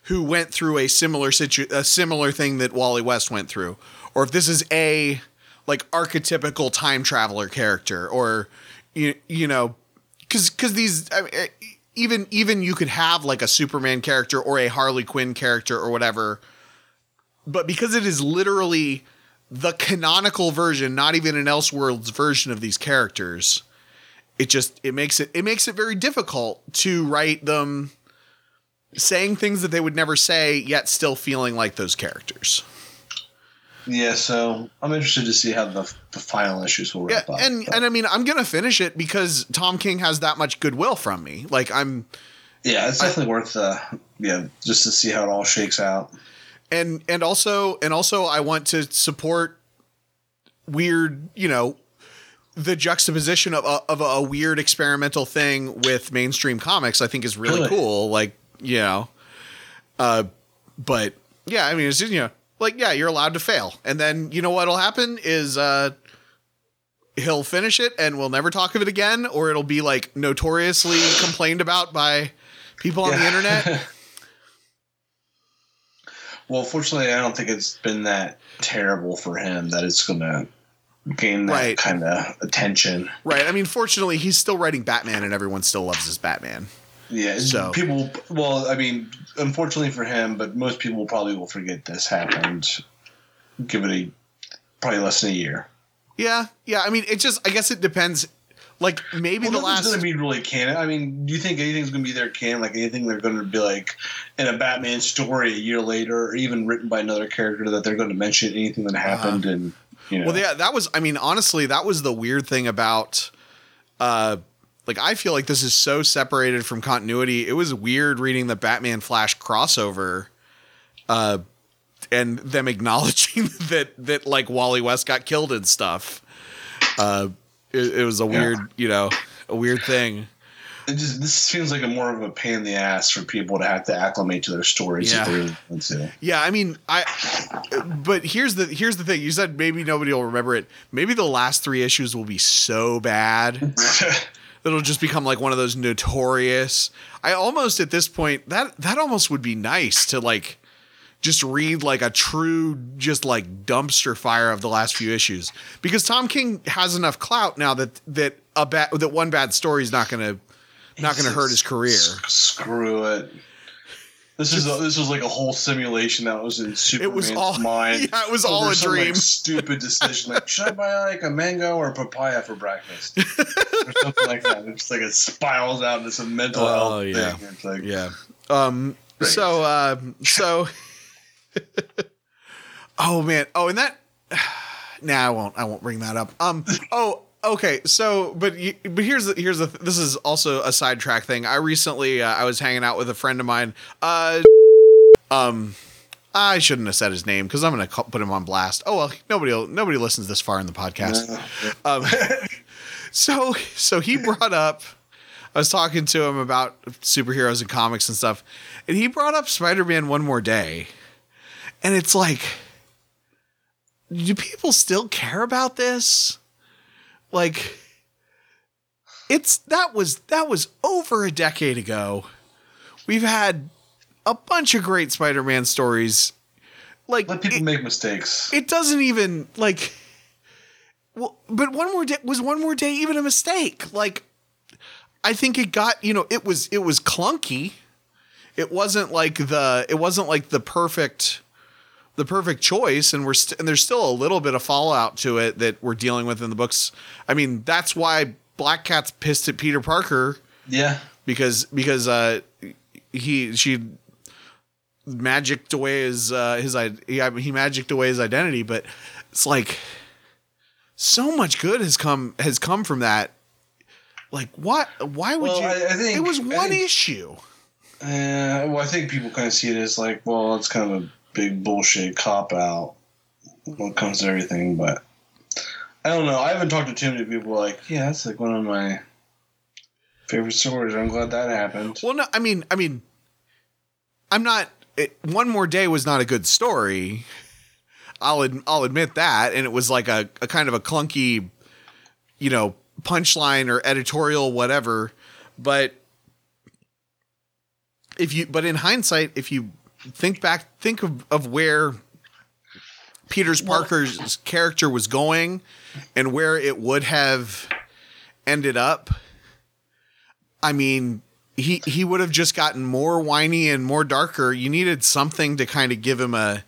who went through a similar situ a similar thing that wally west went through or if this is a like archetypical time traveler character or you, you know because because these I mean, even even you could have like a superman character or a harley quinn character or whatever but because it is literally the canonical version, not even an Elseworlds version of these characters, it just it makes it it makes it very difficult to write them saying things that they would never say, yet still feeling like those characters. Yeah. So I'm interested to see how the, the final issues will Yeah, wrap up. and and I mean I'm gonna finish it because Tom King has that much goodwill from me. Like I'm yeah, it's definitely worth. Uh, yeah, just to see how it all shakes out. and and also and also I want to support weird, you know, the juxtaposition of a, of a weird experimental thing with mainstream comics. I think is really Good. cool. Like you know, uh, but yeah, I mean it's just, you know like yeah, you're allowed to fail, and then you know what'll happen is uh. He'll finish it and we'll never talk of it again, or it'll be like notoriously complained about by people on the internet. Well, fortunately, I don't think it's been that terrible for him that it's going to gain that Right. kind of attention. Right. I mean, fortunately, he's still writing Batman, and everyone still loves his Batman. Yeah, So- people. Well, I mean, unfortunately for him, but most people probably will forget this happened. Give it a probably less than a year. Yeah, yeah. I mean, it just. I guess it depends. Like maybe Well, the last. going to be really canon. I mean, do you think anything's going to be there canon? Like anything they're going to be like in a Batman story a year later, or even written by another character that they're going to mention anything that happened and you know. Uh-huh. Well, yeah, that was. I mean, honestly, that was the weird thing about. Uh, like I feel like this is so separated from continuity. It was weird reading the Batman Flash crossover, uh, and them acknowledging that that like Wally West got killed and stuff. Uh, it, it was a weird, you know, a weird thing. It just this seems like a more of a pain in the ass for people to have to acclimate to their stories. Yeah. Really. Yeah, I mean, I. But here's the here's the thing. You said maybe nobody will remember it. Maybe the last three issues will be so bad it'll just become like one of those notorious. I almost at this point that that almost would be nice to like just read like a true just like dumpster fire of the last few issues because Tom King has enough clout now that that a bad that one bad story is not gonna not gonna hurt his career. Screw it. This is a, this was like a whole simulation that was in Superman's was all- mind. yeah, it was all a some, like, dream. stupid decision, like should I buy like a mango or a papaya for breakfast, or something like that. It's like it spirals out into some mental Oh, health yeah. thing. It's like, Yeah. Um. So. Uh, so. oh man. Oh, and that. Nah, I won't. I won't bring that up. Um. Oh. Okay. So, but you, but here's the here's the this is also a sidetrack thing. I recently uh, I was hanging out with a friend of mine. Uh. Um. I shouldn't have said his name because I'm going to put him on blast. Oh well, nobody nobody listens this far in the podcast. Um, so so he brought up I was talking to him about superheroes and comics and stuff, and he brought up Spider-Man One More Day. And it's like do people still care about this? Like it's that was that was over a decade ago. We've had a bunch of great Spider-Man stories. Like let people it- make mistakes. it doesn't even like well but one more day was one more day even a mistake like i think it got you know it was it was clunky it wasn't like the it wasn't like the perfect the perfect choice and we're st- and there's still a little bit of fallout to it that we're dealing with in the books. I mean that's why black cat's pissed at peter parker. Yeah, because because uh he she magicked away his uh his i he, he magicked away his identity but it's like so much good has come has come from that. Like what why would Well, you I- I think- it was one think- issue. Uh, well, I think people kind of see it as like, well, it's kind of a big bullshit cop out when it comes to everything. But I don't know. I haven't talked to too many people like, yeah, that's like one of my favorite stories. I'm glad that happened. well no i mean i mean i'm not it, one more day was not a good story i'll ad, i'll admit that and it was like a, a kind of a clunky you know punchline or editorial whatever but if you but in hindsight if you think back think of, of where peter's parker's character was going and where it would have ended up. I mean he he would have just gotten more whiny and more darker. You needed something to kind of give him a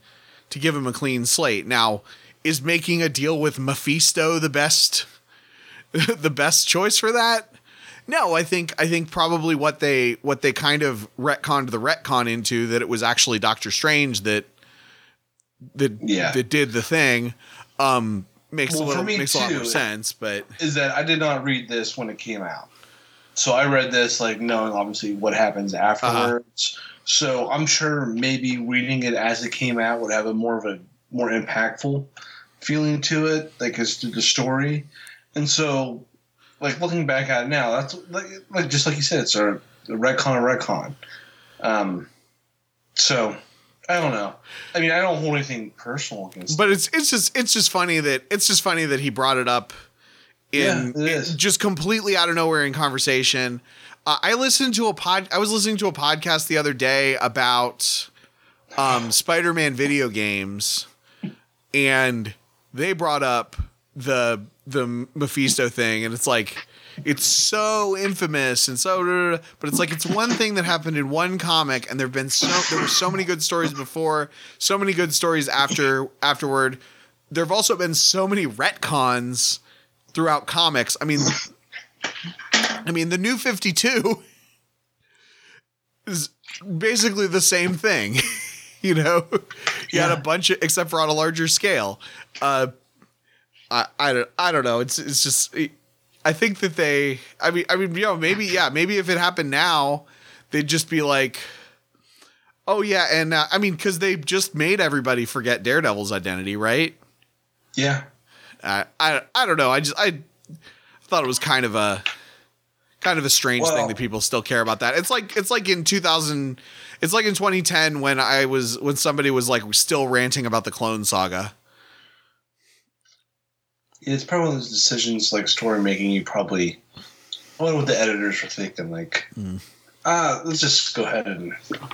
to give him a clean slate. Now is making a deal with mephisto the best the best choice for that no, I think I think probably what they what they kind of retconned the retcon into that it was actually Doctor Strange that that Yeah. that did the thing um makes Well, a little makes a lot more sense, but Is that I did not read this when it came out. So I read this like knowing obviously what happens afterwards. So I'm sure maybe reading it as it came out would have a more of a more impactful feeling to it, like as to the story. And so, like looking back at it now, that's like, like just like you said, it's a, a retcon, a retcon. Um, so I don't know. I mean, I don't hold anything personal against. but it's it's just it's just funny that it's just funny that he brought it up in, Yeah, it is. just completely out of nowhere in conversation. Uh, I listened to a pod. I was listening to a podcast the other day about um, Spider-Man video games, and they brought up the the Mephisto thing, and it's like it's so infamous and so, but it's like it's one thing that happened in one comic, and there've been so there were so many good stories before, so many good stories after afterward. There have also been so many retcons throughout comics. I mean, I mean, the new Fifty Two is basically the same thing. you know, you had a bunch of, except for on a larger scale. Uh, I, I don't, I don't know. It's, it's just, I think that they, I mean, I mean, you know, maybe, yeah, maybe if it happened now, they'd just be like, oh yeah, and uh, I mean, because they just made everybody forget Daredevil's identity, right? yeah, I, I, I don't know. I just, I thought it was kind of a, kind of a strange thing that people still care about that. It's like, it's like in 2000, it's like in 2010 when I was, when somebody was like still ranting about the Clone Saga. It's probably one of those decisions like story making. You probably, I wonder what the editors were thinking. Like, Hmm. ah, let's just go ahead and withdraw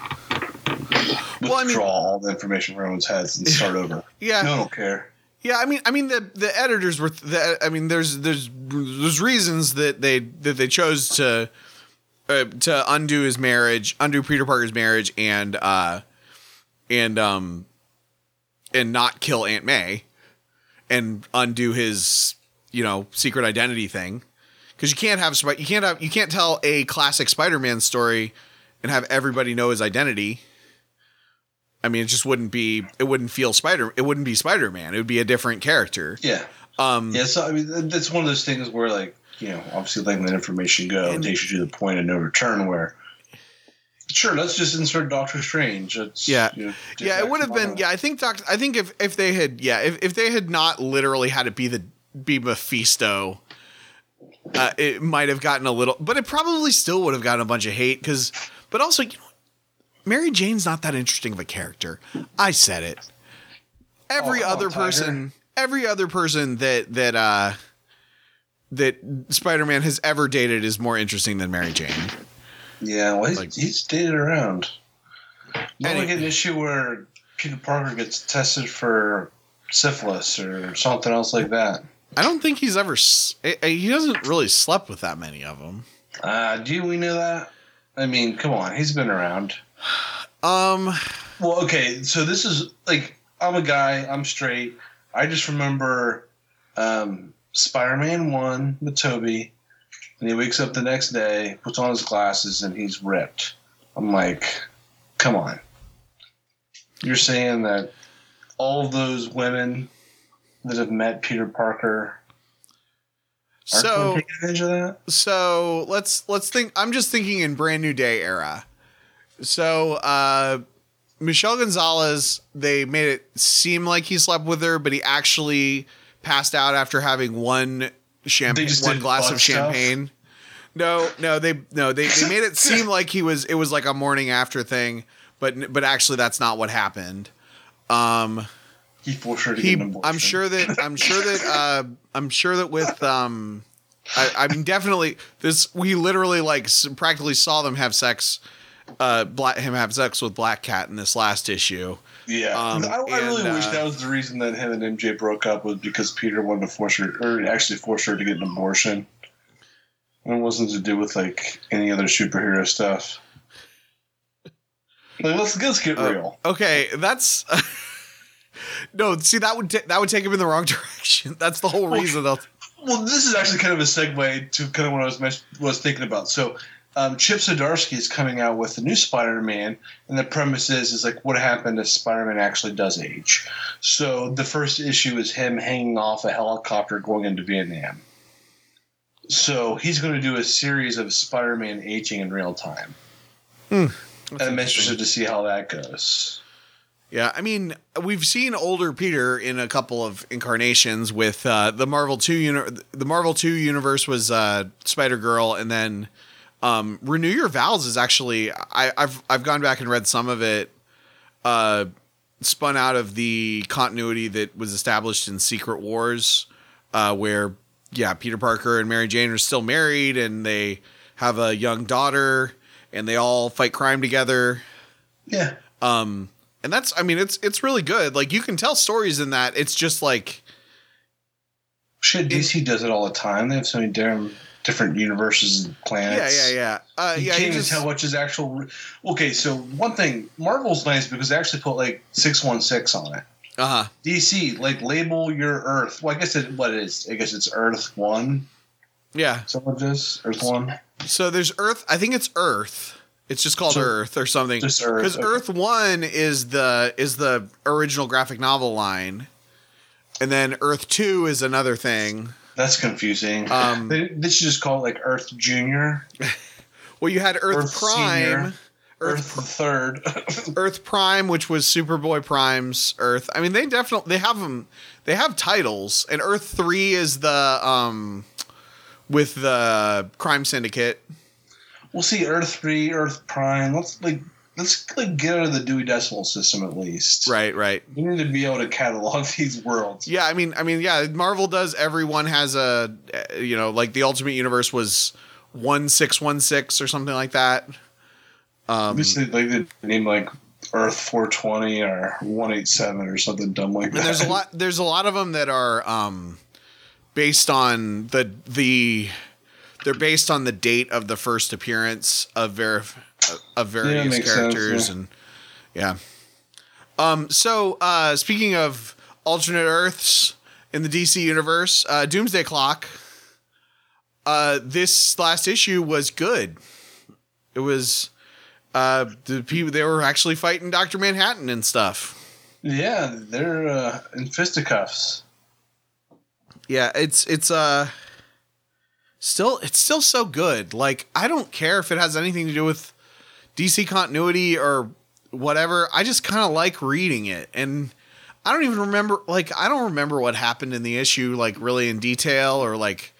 Well, I mean- all the information from everyone's heads and start over. Yeah. No, I don't care. Yeah, I mean, I mean the the editors were. The, I mean, there's there's there's reasons that they that they chose to uh, to undo his marriage, undo Peter Parker's marriage, and uh, and um, and not kill Aunt May, and undo his you know secret identity thing, because you can't have you can't have you can't tell a classic Spider-Man story and have everybody know his identity. I mean, it just wouldn't be. It wouldn't feel Spider. It wouldn't be Spider-Man. It would be a different character. Yeah. Um, Yeah, so I mean, that's one of those things where, like, you know, obviously letting that information go And- takes you to the point of no return. Where, sure, let's just insert Doctor Strange. Let's, Yeah. you know, yeah, it would have been. Yeah, I think Doctor. I think if if they had, yeah, if if they had not literally had it be the be Mephisto, uh, it might have gotten a little, but it probably still would have gotten a bunch of hate because. But also, you know, Mary Jane's not that interesting of a character. I said it. Every Oh, other person, every other person that that uh that Spider-Man has ever dated is more interesting than Mary Jane. Yeah, well, he's, Like- he's dated around. Now Any- we get an issue where Peter Parker gets tested for syphilis or something else like that. I don't think he's ever. eh, eh, He doesn't really slept with that many of them. Uh, do we know that? I mean, come on, he's been around. Um, Well, okay, so this is like I'm a guy, I'm straight. I just remember um, Spider-Man one with Tobey, and he wakes up the next day, puts on his glasses, and he's ripped. I'm like, come on. You're saying that all of those women that have met Peter Parker aren't so take advantage of that? so let's let's think. I'm just thinking in Brand New Day era. So uh, Michele Gonzales, they made it seem like he slept with her, but he actually passed out after having one champagne, just one glass of stuff? champagne. No, no, they no they, they made it seem like he was it was like a morning after thing, but but actually that's not what happened. Um, He forced her to he i'm sure that i'm sure that uh i'm sure that with um I, I mean definitely this we literally like practically saw them have sex uh black him have sex with black cat in this last issue Yeah, Um, I, I really and, wish uh, that was the reason that him and MJ broke up was because Peter wanted to force her, or actually force her to get an abortion. It wasn't to do with like any other superhero stuff. Like, let's let's get Uh, real. okay that's no see that would ta- that would take him in the wrong direction that's the whole reason they'll Well, this is actually kind of a segue to kind of what I was mes- was thinking about. So, um, Chip Zdarsky is coming out with the new Spider-Man, and the premise is is like what happened if Spider-Man actually does age. So the first issue is him hanging off a helicopter going into Vietnam. So he's going to do a series of Spider-Man aging in real time. That's and I'm interested to see how that goes. Yeah, I mean, we've seen older Peter in a couple of incarnations with uh, the Marvel two uni- The Marvel two universe was uh, Spider Girl, and then um, Renew Your Vows is actually I, I've I've gone back and read some of it, uh, spun out of the continuity that was established in Secret Wars, uh, where yeah, Peter Parker and Mary Jane are still married, and they have a young daughter, and they all fight crime together. Yeah. Um, and that's I mean it's it's really good. Like you can tell stories in that. It's just like Shit, DC does it all the time. They have so many damn different universes and planets. yeah yeah uh, you yeah. can't even just- tell which is actual. re- Okay, so one thing, Marvel's nice because they actually put like six one six on it. uh-huh. DC like label your Earth. Well, I guess it what it is. I guess it's Earth one. Yeah. So what it is Earth one. So there's Earth. I think it's Earth. It's just called So- Earth or something. Just Earth. Because okay. Earth One is the is the original graphic novel line, and then Earth Two is another thing. That's confusing. Um, they, they should just call it like Earth Junior, Well, you had Earth, Earth Prime, Senior, Earth Earth Third. Earth Prime, which was Superboy Prime's Earth. I mean, they definitely they have them. They have titles, and Earth Three is the um with the crime syndicate. we'll see Earth Three, Earth Prime. Let's like let's like get out of the Dewey Decimal System at least. Right, right. We need to be able to catalog these worlds. Yeah, I mean, I mean, yeah. Marvel does. Everyone has a, uh, you know, like the Ultimate Universe was one six one six or something like that. Um, This is like the name like Earth 420 or 187 or something dumb like that. and there's a lot. There's a lot of them that are um based on the the they're based on the date of the first appearance of ver- of various sense, characters yeah. and yeah. Um. So, uh, speaking of alternate Earths in the DC universe, uh, Doomsday Clock. Uh, this last issue was good. It was, uh, the people they were actually fighting Doctor Manhattan and stuff. Yeah, they're uh, in fisticuffs. Yeah, it's it's uh, still it's still so good. Like I don't care if it has anything to do with DC continuity or whatever. I just kind of like reading it and I don't even remember like I don't remember what happened in the issue like really in detail or like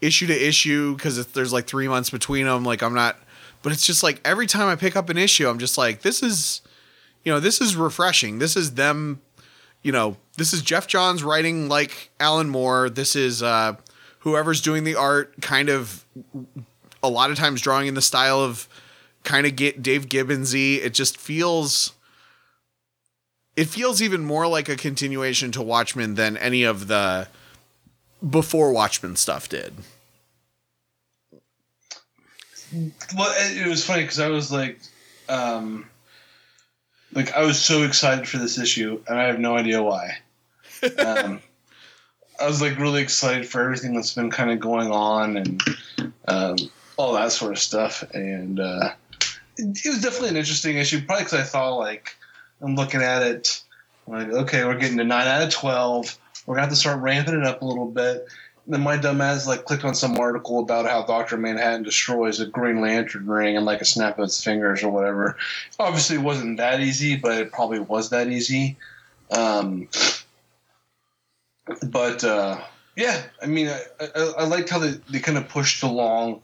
issue to issue because there's like three months between them. Like I'm not, but it's just like every time I pick up an issue, I'm just like this is, you know, this is refreshing. This is them, you know, this is Geoff Johns writing like Alan Moore. This is uh, whoever's doing the art, kind of a lot of times drawing in the style of kind of get Dave Gibbonsy. It just feels it feels even more like a continuation to Watchmen than any of the before Watchmen stuff did. Well, it, was funny because I was like, um, like I was so excited for this issue, and I have no idea why. Um, I was like really excited for everything that's been kind of going on and um, all that sort of stuff, and uh, it, was definitely an interesting issue. Probably because I thought like I'm looking at it, like okay, we're getting to nine out of twelve. We're gonna have to start ramping it up a little bit. then my dumbass like clicked on some article about how Doctor Manhattan destroys a Green Lantern ring in like a snap of its fingers or whatever. Obviously, it wasn't that easy, but it probably was that easy. Um, but uh, yeah, I mean, I, I, I liked how they, they kind of pushed along.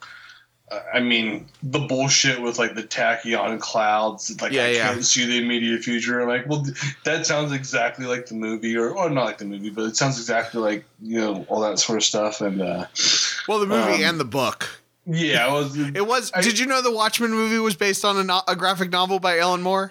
I mean, the bullshit with like the tachyon clouds, like Yeah, I yeah. can't see the immediate future. I'm like, well, that sounds exactly like the movie, or, not like the movie, but it sounds exactly like you know all that sort of stuff. And uh, Well, the movie Um, and the book. yeah, it was It was. I- did you know the Watchmen movie was based on a, no- a graphic novel by Alan Moore?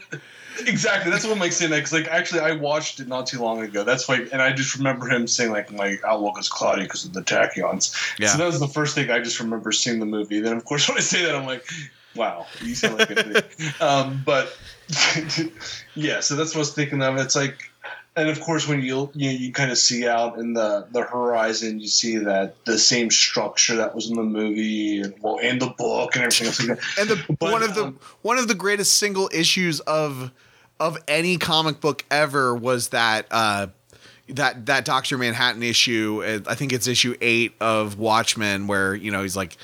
Exactly that's what makes saying that because like actually I watched it not too long ago. That's why, and I just remember him saying like my outlook is cloudy because of the tachyons. Yeah. So that was the first thing I just remember seeing the movie. Then of course when I say that I'm like, wow, you sound like an idiot. um, but yeah, so that's what I was thinking of. It's like, and of course when you you, you kind of see out in the the horizon, you see that the same structure that was in the movie and well in the book and everything else. Like. And the But, one of the um, one of the greatest single issues of of any comic book ever was that uh, that that Doctor Manhattan issue. I think it's issue eight of Watchmen, where you know he's like,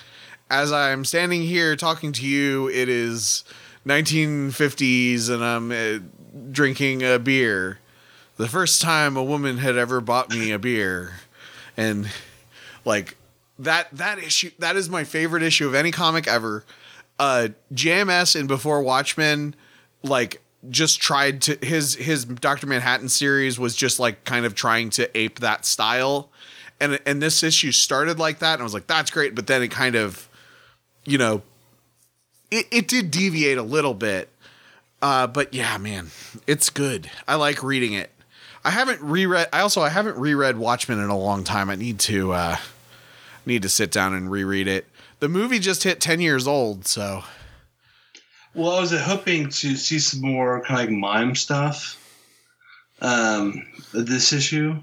as I'm standing here talking to you, it is 1950s, and I'm uh, drinking a beer. The first time a woman had ever bought me a beer, and like that that issue that is my favorite issue of any comic ever. Uh, JMS and Before Watchmen, like just tried to his his Doctor Manhattan series was just like kind of trying to ape that style, and and this issue started like that, and I was like, that's great, but then it kind of, you know, it it did deviate a little bit, uh, but yeah, man, it's good. I like reading it. I haven't reread. I also I haven't reread Watchmen in a long time. I need to uh, need to sit down and reread it. The movie just hit ten years old, so Well, I was hoping to see some more kind of like mime stuff. Um, this issue.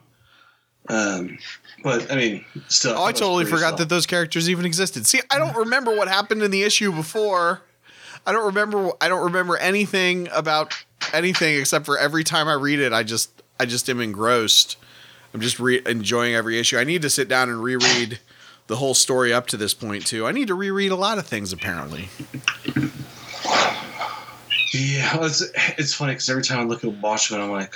Um, but I mean, still. oh, I totally forgot that those characters even existed. See, I don't remember what happened in the issue before. I don't remember. I don't remember anything about anything except for every time I read it, I just I just am engrossed. I'm just re- enjoying every issue. I need to sit down and reread the whole story up to this point too. I need to reread a lot of things apparently. Yeah, it's it's funny because every time I look at Watchmen, I'm like,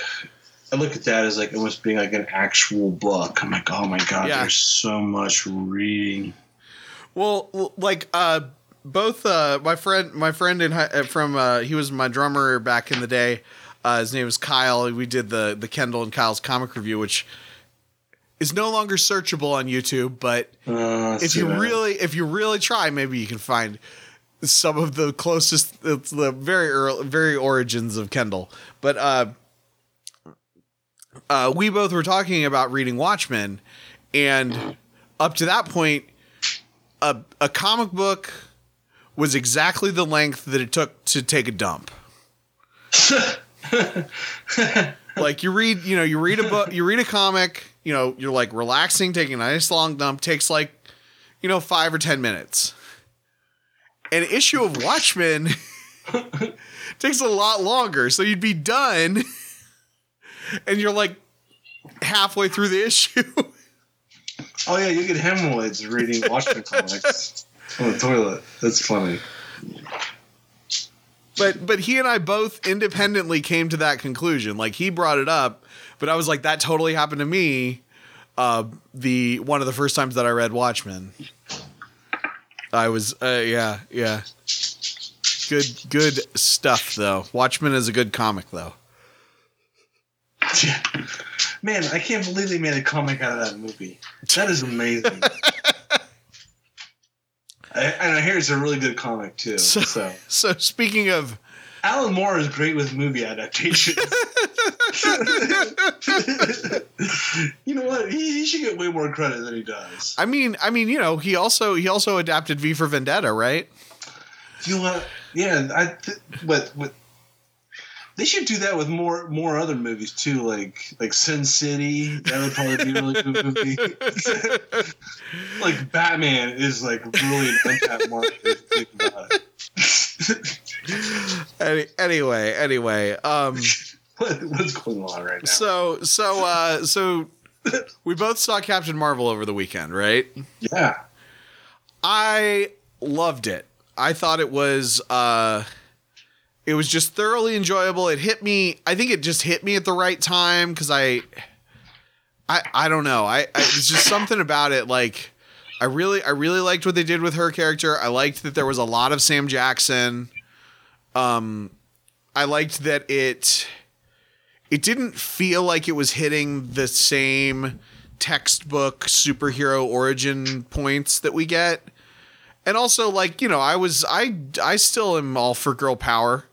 I look at that as like almost being like an actual book. I'm like, oh my god, Yeah. there's so much reading. Well, like uh both uh my friend my friend in uh, from uh he was my drummer back in the day. Uh his name was Kyle. We did the the Kendall and Kyle's comic review which is no longer searchable on YouTube, but Uh, if you that. really if you really try maybe you can find some of the closest it's the very early very origins of Kendall. But uh uh we both were talking about reading Watchmen and up to that point a a comic book was exactly the length that it took to take a dump. like you read, you know, you read a book, you read a comic, you know, you're like relaxing, taking a nice long dump, takes like, you know, five or ten minutes. An issue of Watchmen takes a lot longer, so you'd be done, and you're like halfway through the issue. Oh yeah, you get hemorrhoids reading Watchmen comics on the toilet. That's funny. but but he and I both independently came to that conclusion. Like he brought it up, but I was like, that totally happened to me. Uh, the one of the first times that I read Watchmen, I was uh, yeah yeah. Good good stuff though. Watchmen is a good comic though. Yeah. Man, I can't believe they made a comic out of that movie. That is amazing. I, and I hear it's a really good comic too. So, So, so speaking of Alan Moore is great with movie adaptations. you know what? He, he should get way more credit than he does. I mean I mean you know he also he also adapted V for Vendetta right? You know what? Yeah, I. Th- but but they should do that with more more other movies too, like like Sin City. That would probably be a really good movie. like Batman is like really an untapped market. If you think about it. Any, anyway anyway um. what's going on right now? So so uh so we both saw Captain Marvel over the weekend, right? yeah, I loved it. I thought it was uh it was just thoroughly enjoyable. It hit me I think it just hit me at the right time cuz I I I don't know. I, I it's just something about it like I really I really liked what they did with her character. I liked that there was a lot of Sam Jackson. Um I liked that it it didn't feel like it was hitting the same textbook superhero origin points that we get. And also like, you know, I was I I still am all for girl power.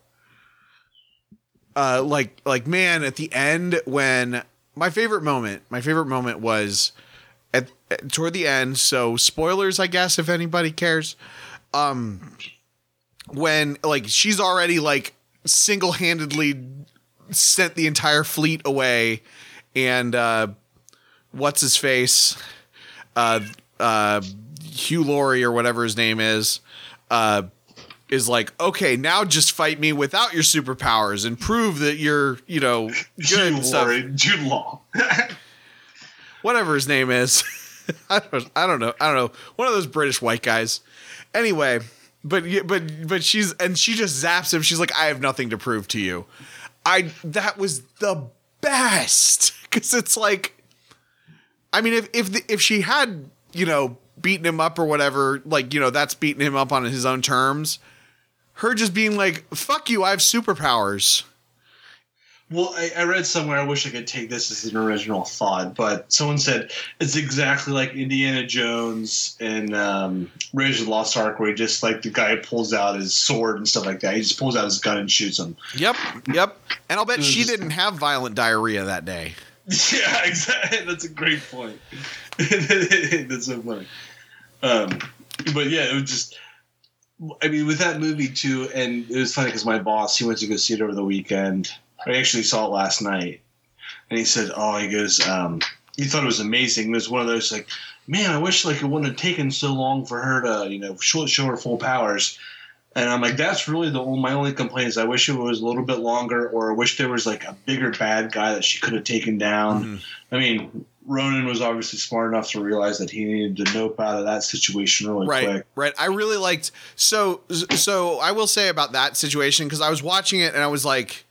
Uh like like man at the end when my favorite moment, my favorite moment was at, at toward the end, so spoilers I guess if anybody cares. Um when like she's already like single-handedly sent the entire fleet away and uh what's his face uh uh Hugh Laurie or whatever his name is uh is like okay now just fight me without your superpowers and prove that you're you know good Jude and stuff. Law. Jude Law. whatever his name is I don't, I don't know I don't know one of those British white guys anyway but y- but but she's and she just zaps him she's like I have nothing to prove to you I that was the best because it's like, I mean, if if the, if she had you know beaten him up or whatever, like you know that's beating him up on his own terms. Her just being like, "Fuck you, I have superpowers." Well, I, I read somewhere. I wish I could take this as an original thought, but someone said it's exactly like Indiana Jones and um, Raiders of the Lost Ark, where he just like the guy pulls out his sword and stuff like that. He just pulls out his gun and shoots him. Yep, yep. And I'll bet she just- didn't have violent diarrhea that day. Yeah, exactly. That's a great point. That's so funny. Um, but yeah, it was just. I mean, with that movie too, and it was funny because my boss he went to go see it over the weekend. I actually saw it last night, and he said, "Oh, he goes, um, he thought it was amazing. It was one of those like, man, I wish like it wouldn't have taken so long for her to, you know, show, show her full powers." And I'm like, that's really the only, my only complaint is I wish it was a little bit longer, or I wish there was like a bigger bad guy that she could have taken down. Mhm. I mean, Ronan was obviously smart enough to realize that he needed to nope out of that situation really right quick. right i really liked so so i will say about that situation because i was watching it and i was like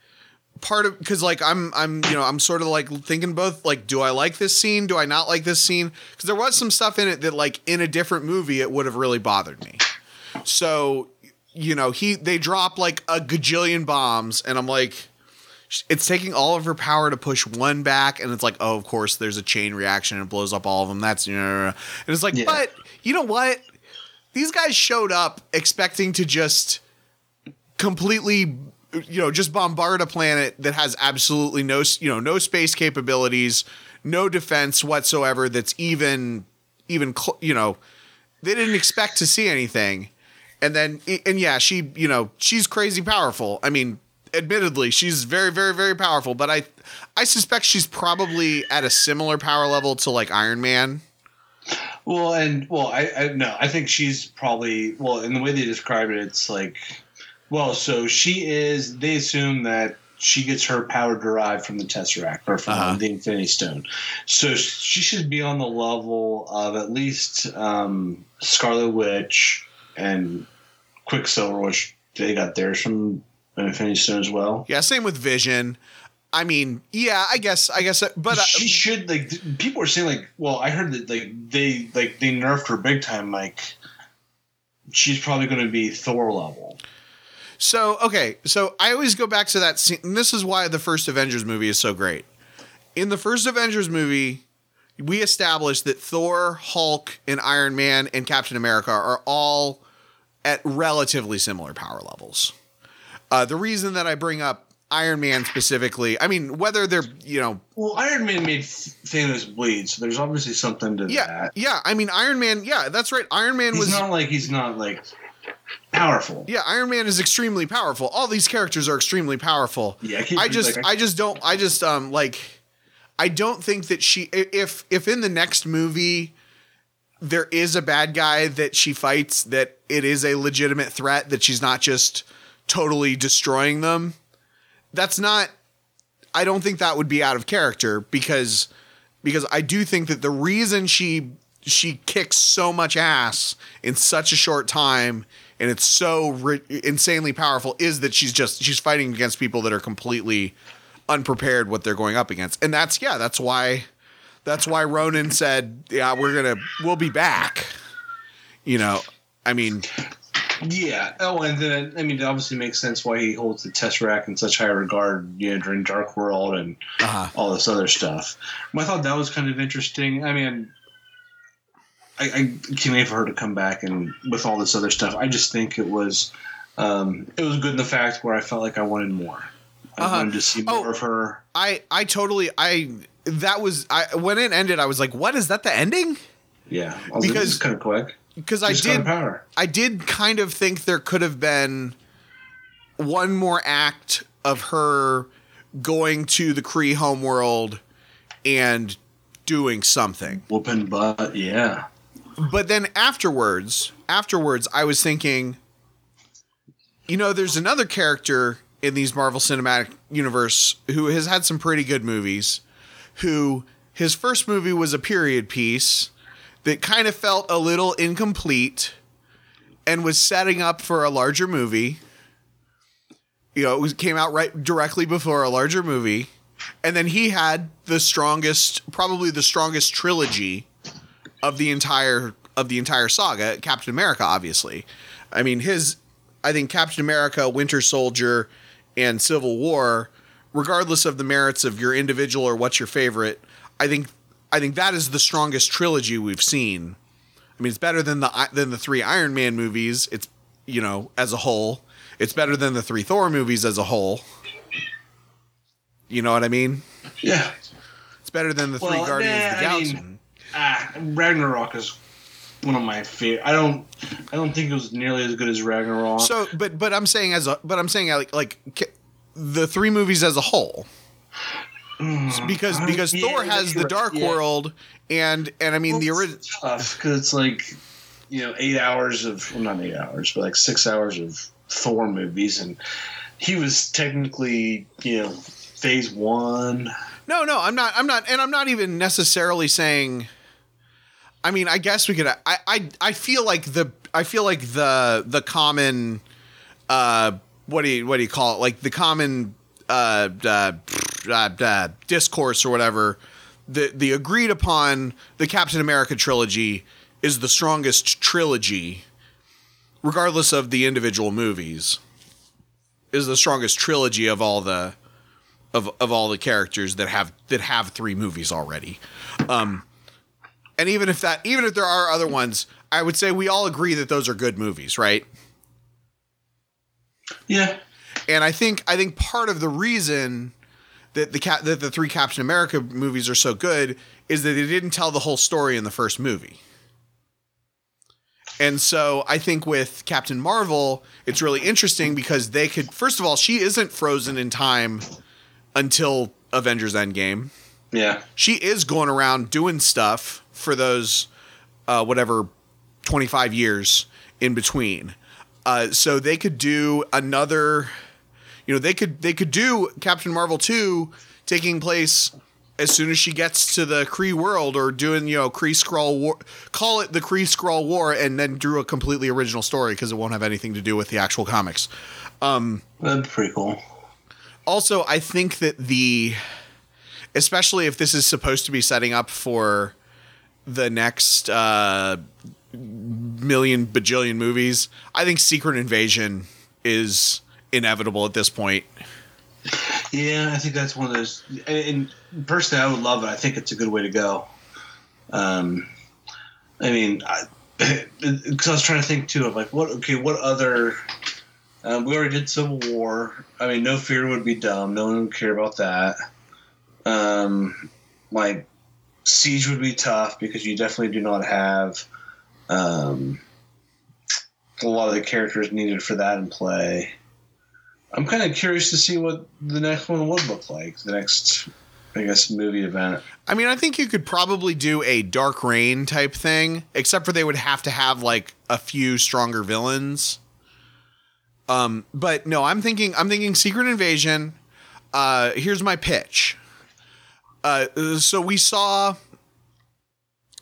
part of because like i'm i'm you know i'm sort of like thinking both like do i like this scene? Do i not like this scene? Because there was some stuff in it that like in a different movie it would have really bothered me. So you know he they drop like a gajillion bombs and i'm like it's taking all of her power to push one back and it's like oh of course there's a chain reaction and it blows up all of them that's you know. And it's like Yeah. but you know what? These guys showed up expecting to just completely you know just bombard a planet that has absolutely no you know no space capabilities no defense whatsoever that's even even cl- you know they didn't expect to see anything, and then and yeah, she you know she's crazy powerful. I mean, admittedly, she's very very very powerful, but I I suspect she's probably at a similar power level to like Iron Man. Well, and well, I, I no, I think she's probably well. In the way they describe it, it's like, well, so she is. They assume that she gets her power derived from the Tesseract or from Uh-huh. the Infinity Stone. So she should be on the level of at least um, Scarlet Witch and Quicksilver, which they got theirs from Infinity Stone as well. Yeah, same with Vision. I mean, yeah, I guess I guess, but uh, she should like people are saying like well i heard that like they like they nerfed her big time like she's probably going to be thor level So okay, so I always go back to that scene. And this is why the first Avengers movie is so great. In the first Avengers movie, we established that Thor, Hulk, and Iron Man and Captain America are all at relatively similar power levels. Uh, the reason that I bring up Iron Man specifically, I mean, whether they're you know, well iron man made Th- thanos bleed so there's obviously something to yeah, that yeah. I mean, Iron Man, yeah, that's right. Iron Man he's was not like he's not like powerful yeah, Iron Man is extremely powerful. All these characters are extremely powerful. yeah keep- I just like, I just don't I just um like I don't think that she if if in the next movie there is a bad guy that she fights that it is a legitimate threat that she's not just totally destroying them that's not I don't think that would be out of character because because I do think that the reason she she kicks so much ass in such a short time and it's so ri- insanely powerful is that she's just she's fighting against people that are completely unprepared what they're going up against and that's yeah that's why that's why Ronan said yeah we're gonna we'll be back you know I mean yeah oh and then i mean it obviously makes sense why he holds the Tesseract in such high regard you know during dark world and uh, all this other stuff. I thought that was kind of interesting. I mean, I, I can't wait for her to come back and with all this other stuff. I just think it was um, it was good in the fact where I felt like I wanted more. I Uh-huh. wanted to see more Oh. of her. I I totally I that was I when it ended I was like what is that the ending Yeah, was Because kind of quick. because I did power. I did kind of think there could have been one more act of her going to the Kree homeworld and doing something. Whooping butt. Yeah. But then afterwards, afterwards I was thinking you know there's another character in these Marvel Cinematic Universe who has had some pretty good movies who his first movie was a period piece that kind of felt a little incomplete and was setting up for a larger movie. You know, it was, came out right directly before a larger movie. And then he had the strongest, probably the strongest trilogy of the entire of the entire saga, Captain America, obviously. I mean, his I think Captain America, Winter Soldier, and Civil War, regardless of the merits of your individual or what's your favorite, I think I think that is the strongest trilogy we've seen. I mean, it's better than the than the three Iron Man movies. It's you know as a whole, it's better than the three Thor movies as a whole. You know what I mean? Yeah. It's better than the three Well, Guardians of the nah, I Galaxy. mean- Ah, Ragnarok is one of my favorite. I don't. I don't think it was nearly as good as Ragnarok. So, but but I'm saying as a but I'm saying like like the three movies as a whole because because yeah, Thor has the Dark yeah. World and and I mean the Well, original. tough because it's like you know eight hours of well, not eight hours but like six hours of Thor movies and he was technically you know phase one No, no, I'm not. I'm not, and I'm not even necessarily saying. I mean, I guess we could. I, I, I feel like the. I feel like the the common. Uh, what do you what do you call it? Like the common. Uh, uh, uh, uh discourse or whatever. The the agreed upon the Captain America trilogy is the strongest trilogy, regardless of the individual movies. Is the strongest trilogy of all the of of all the characters that have that have three movies already. Um, and even if that even if there are other ones, I would say we all agree that those are good movies, right? yeah And I think I think part of the reason that the cap that the three Captain America movies are so good is that they didn't tell the whole story in the first movie. And so I think with Captain Marvel, it's really interesting because they could first of all, she isn't frozen in time until Avengers Endgame. Yeah. She is going around doing stuff for those uh, whatever 25 years in between. Uh, so they could do another you know, they could they could do Captain Marvel 2 taking place as soon as she gets to the Kree world or doing, you know, Kree Skrull War call it the Kree Skrull War and then do a completely original story because it won't have anything to do with the actual comics. That'd be pretty cool. Also, I think that the especially if this is supposed to be setting up for the next uh million bajillion movies, I think Secret Invasion is inevitable at this point. Yeah, I think that's one of those. And, personally, I would love it. I think it's a good way to go. Um, I mean, because I, was trying to think too of like what okay, what other. Um, we already did Civil War. I mean, No Fear would be dumb. No one would care about that. Um, like Siege would be tough because you definitely do not have um, a lot of the characters needed for that in play. I'm kind of curious to see what the next one would look like. The next, I guess, movie event. I mean, I think you could probably do a Dark Reign type thing, except for they would have to have like a few stronger villains. Um, but no, I'm thinking I'm thinking Secret Invasion. Uh, here's my pitch. Uh, so we saw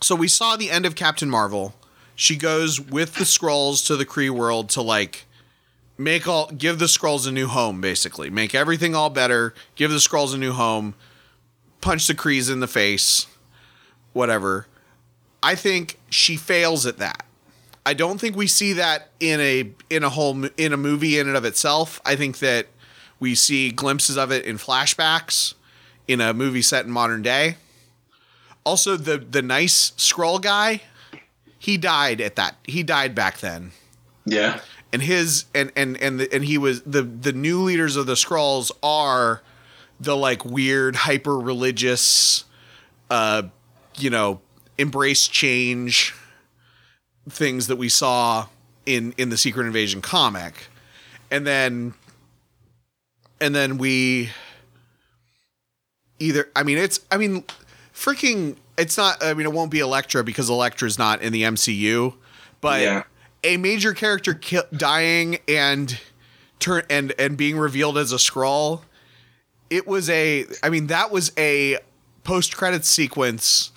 so we saw the end of Captain Marvel. She goes with the Skrulls to the Kree world to like make all give the Skrulls a new home, basically. Make everything all better, give the Skrulls a new home, punch the Krees in the face, whatever. I think she fails at that. I don't think we see that in a in a whole in a movie in and of itself. I think that we see glimpses of it in flashbacks in a movie set in modern day. Also, the the nice Skrull guy, he died at that. He died back then Yeah. and his and and and the, and he was the the new leaders of the Skrulls are the like weird hyper religious uh you know embrace change things that we saw in in the secret invasion comic and then and then we either i mean it's i mean freaking it's not i mean it won't be Elektra because Elektra's not in the mcu but Yeah. a major character ki- dying and turn and and being revealed as a Skrull it was a i mean that was a post credit sequence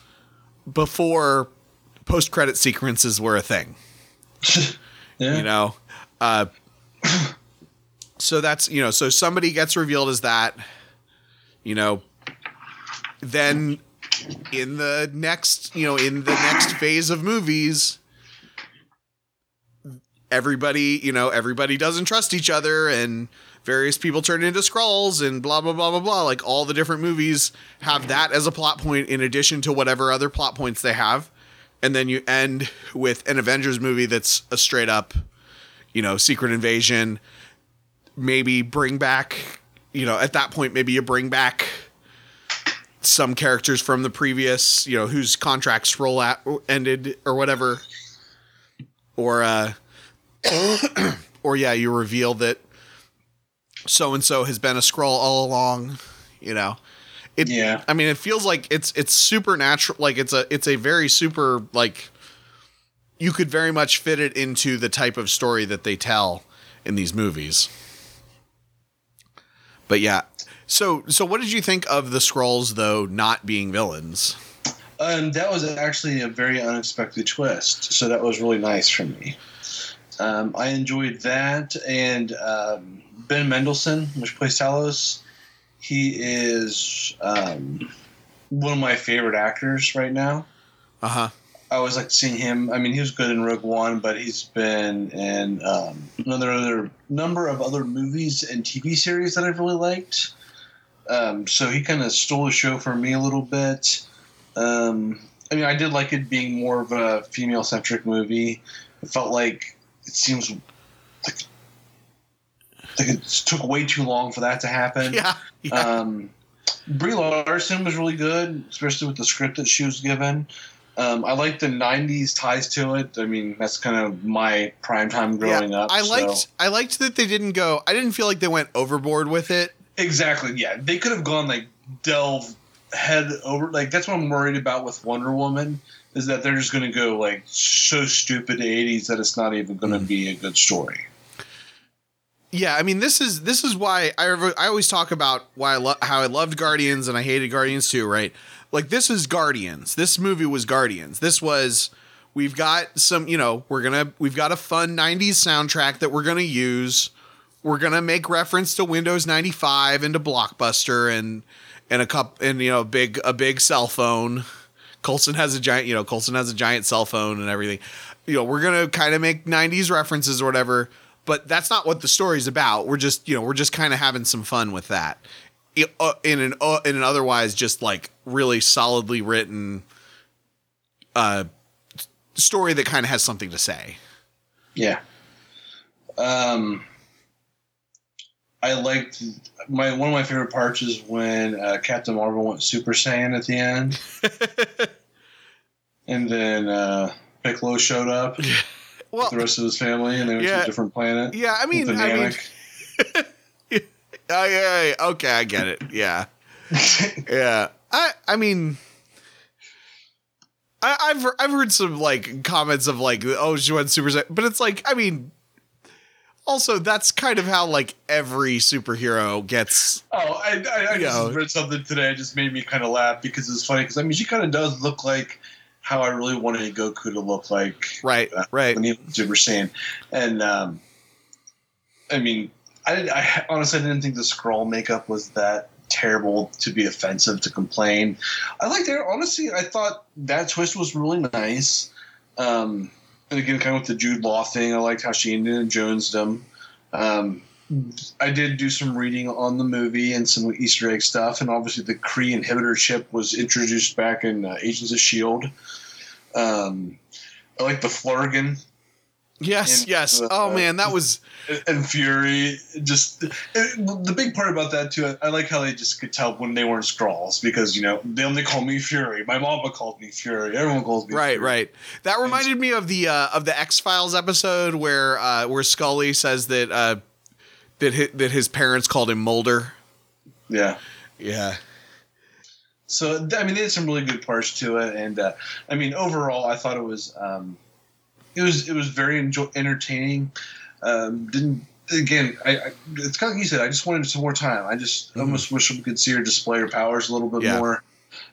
before post credit sequences were a thing Yeah. you know uh so that's you know so somebody gets revealed as that you know then in the next you know in the next phase of movies everybody you know everybody doesn't trust each other and various people turn into Skrulls and blah blah blah blah blah. Like all the different movies have that as a plot point in addition to whatever other plot points they have. And then you end with an avengers movie that's a straight up you know secret invasion. Maybe bring back you know at that point maybe you bring back some characters from the previous you know whose contracts roll out ended or whatever. Or uh or yeah you reveal that so and so has been a Skrull all along you know. It Yeah. i mean it feels like it's it's supernatural like it's a it's a very super like you could very much fit it into the type of story that they tell in these movies. But yeah so so what did you think of the Skrulls though not being villains Um, that was actually a very unexpected twist, so that was really nice for me. Um, I enjoyed that, and um, Ben Mendelsohn, which plays Talos, he is um, one of my favorite actors right now. uh-huh I always like seeing him. I mean, he was good in Rogue One, but he's been in um, another other number of other movies and TV series that I've really liked. Um, so he kind of stole the show for me a little bit. Um, I mean, I did like it being more of a female centric movie. It felt like it seems like, like it took way too long for that to happen. yeah, yeah. Um, Brie Larson was really good, especially with the script that she was given. Um, I like the '90s ties to it. I mean, that's kind of my prime time growing up. I so- liked I liked that they didn't go. I didn't feel like they went overboard with it. Exactly. Yeah, they could have gone like delve head over. Like that's what I'm worried about with Wonder Woman is that they're just going to go like so stupid 80s that it's not even going to mm. be a good story. Yeah, I mean this is this is why I ever- I always talk about why I lo- how I loved Guardians and I hated Guardians too, right? Like this is Guardians. This movie was Guardians. This was we've got some, you know, we're going to we've got a fun 90s soundtrack that we're going to use. We're to make reference to Windows 95 and to Blockbuster and and a cup and you know, big a big cell phone. Coulson has a giant, you know, Coulson has a giant cell phone and everything. You know, we're gonna kind of make '90s references or whatever, but that's not what the story's about. We're just, you know, we're just kind of having some fun with that. Uh, In an uh, in an otherwise just like really solidly written uh story that kind of has something to say. Yeah. Um, I liked my one of my favorite parts is when uh, Captain Marvel went Super Saiyan at the end, and then uh, Piccolo showed up with Well, the rest of his family, and they went to a different planet. yeah, I mean, I mean, yeah, yeah, okay, I get it. Yeah. Yeah, I I mean, I, I've I've heard some like comments of like, oh, she went super, Saiyan, but it's like, I mean, also that's kind of how like every superhero gets. Oh, I, I, I just know. read something today. It just made me kind of laugh because it's funny. Because I mean, she kind of does look like how I really wanted Goku to look like Right, Uh, right. when he was Super Saiyan. And um, I mean, I, I honestly didn't think the Skrull makeup was that terrible to be offensive to complain. I liked it. Honestly, I thought that twist was really nice. Um, and again, kind of with the Jude Law thing, I liked how she Indiana Jones them. Um, I did do some reading on the movie and some Easter egg stuff, and obviously the Kree inhibitor chip was introduced back in uh, Agents of Shield. Um, I like the Flerken Yes, yes. uh, oh man, that was and Fury. Just it, the big part about that too. I, I like how they just could tell when they weren't Skrulls because you know they only call me Fury. My mama called me Fury. Everyone calls me right, Fury. right. That reminded me of the uh, of the X Files episode where uh, where Scully says that uh, that his, that his parents called him Mulder. Yeah. Yeah. So I mean, they had some really good parts to it, and uh, I mean, overall, I thought it was um, it was it was very enjoy- entertaining. Um, didn't again, I, I it's kind of like you said. I just wanted some more time. I just Mhm. almost wish we could see her display her powers a little bit Yeah. more.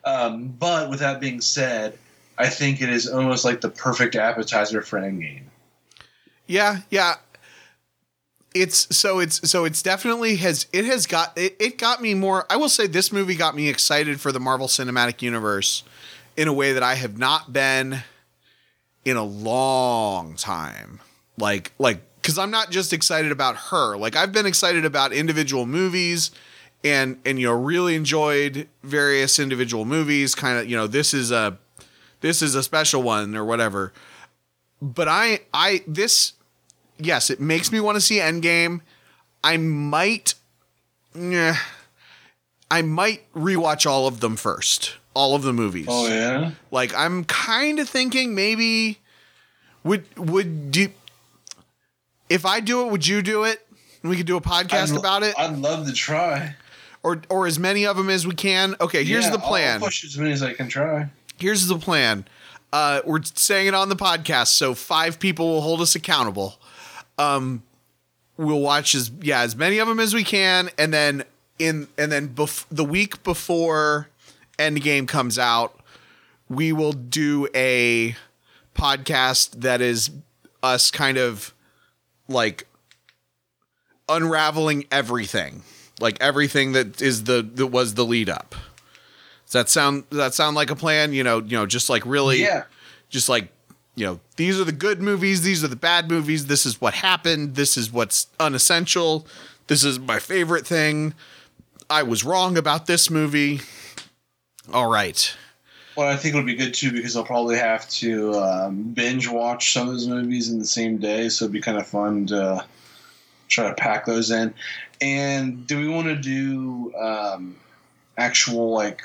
Um, but with that being said, I think it is almost like the perfect appetizer for Endgame. Yeah, yeah. It's so it's so it's definitely has it has got it, it got me more I will say this movie got me excited for the Marvel Cinematic Universe in a way that I have not been in a long time. Like like cuz I'm not just excited about her. Like I've been excited about individual movies and and you know really enjoyed various individual movies kind of you know this is a this is a special one or whatever but I I this yes, it makes me want to see Endgame. I might yeah, I might rewatch all of them first. All of the movies. Oh yeah. Like I'm kind of thinking maybe would would do if I do it, would you do it? We could do a podcast I'd- about it I'd love to try. or or as many of them as we can. Okay, here's Yeah, the plan I'll push as many as I can try. here's the plan. Uh, we're saying it on the podcast, so five people will hold us accountable. Um, we'll watch as yeah as many of them as we can, and then in and then bef- the week before Endgame comes out, we will do a podcast that is us kind of like unraveling everything, like everything that is the that was the lead up. Does that sound does that sound like a plan? You know, you know, just like really Yeah. just like you know these are the good movies these are the bad movies this is what happened this is what's unessential this is my favorite thing i was wrong about this movie all right Well, I think it would be good too because I'll probably have to um, binge watch some of those movies in the same day, so it'd be kind of fun to try to pack those in. And do we want to do um, actual like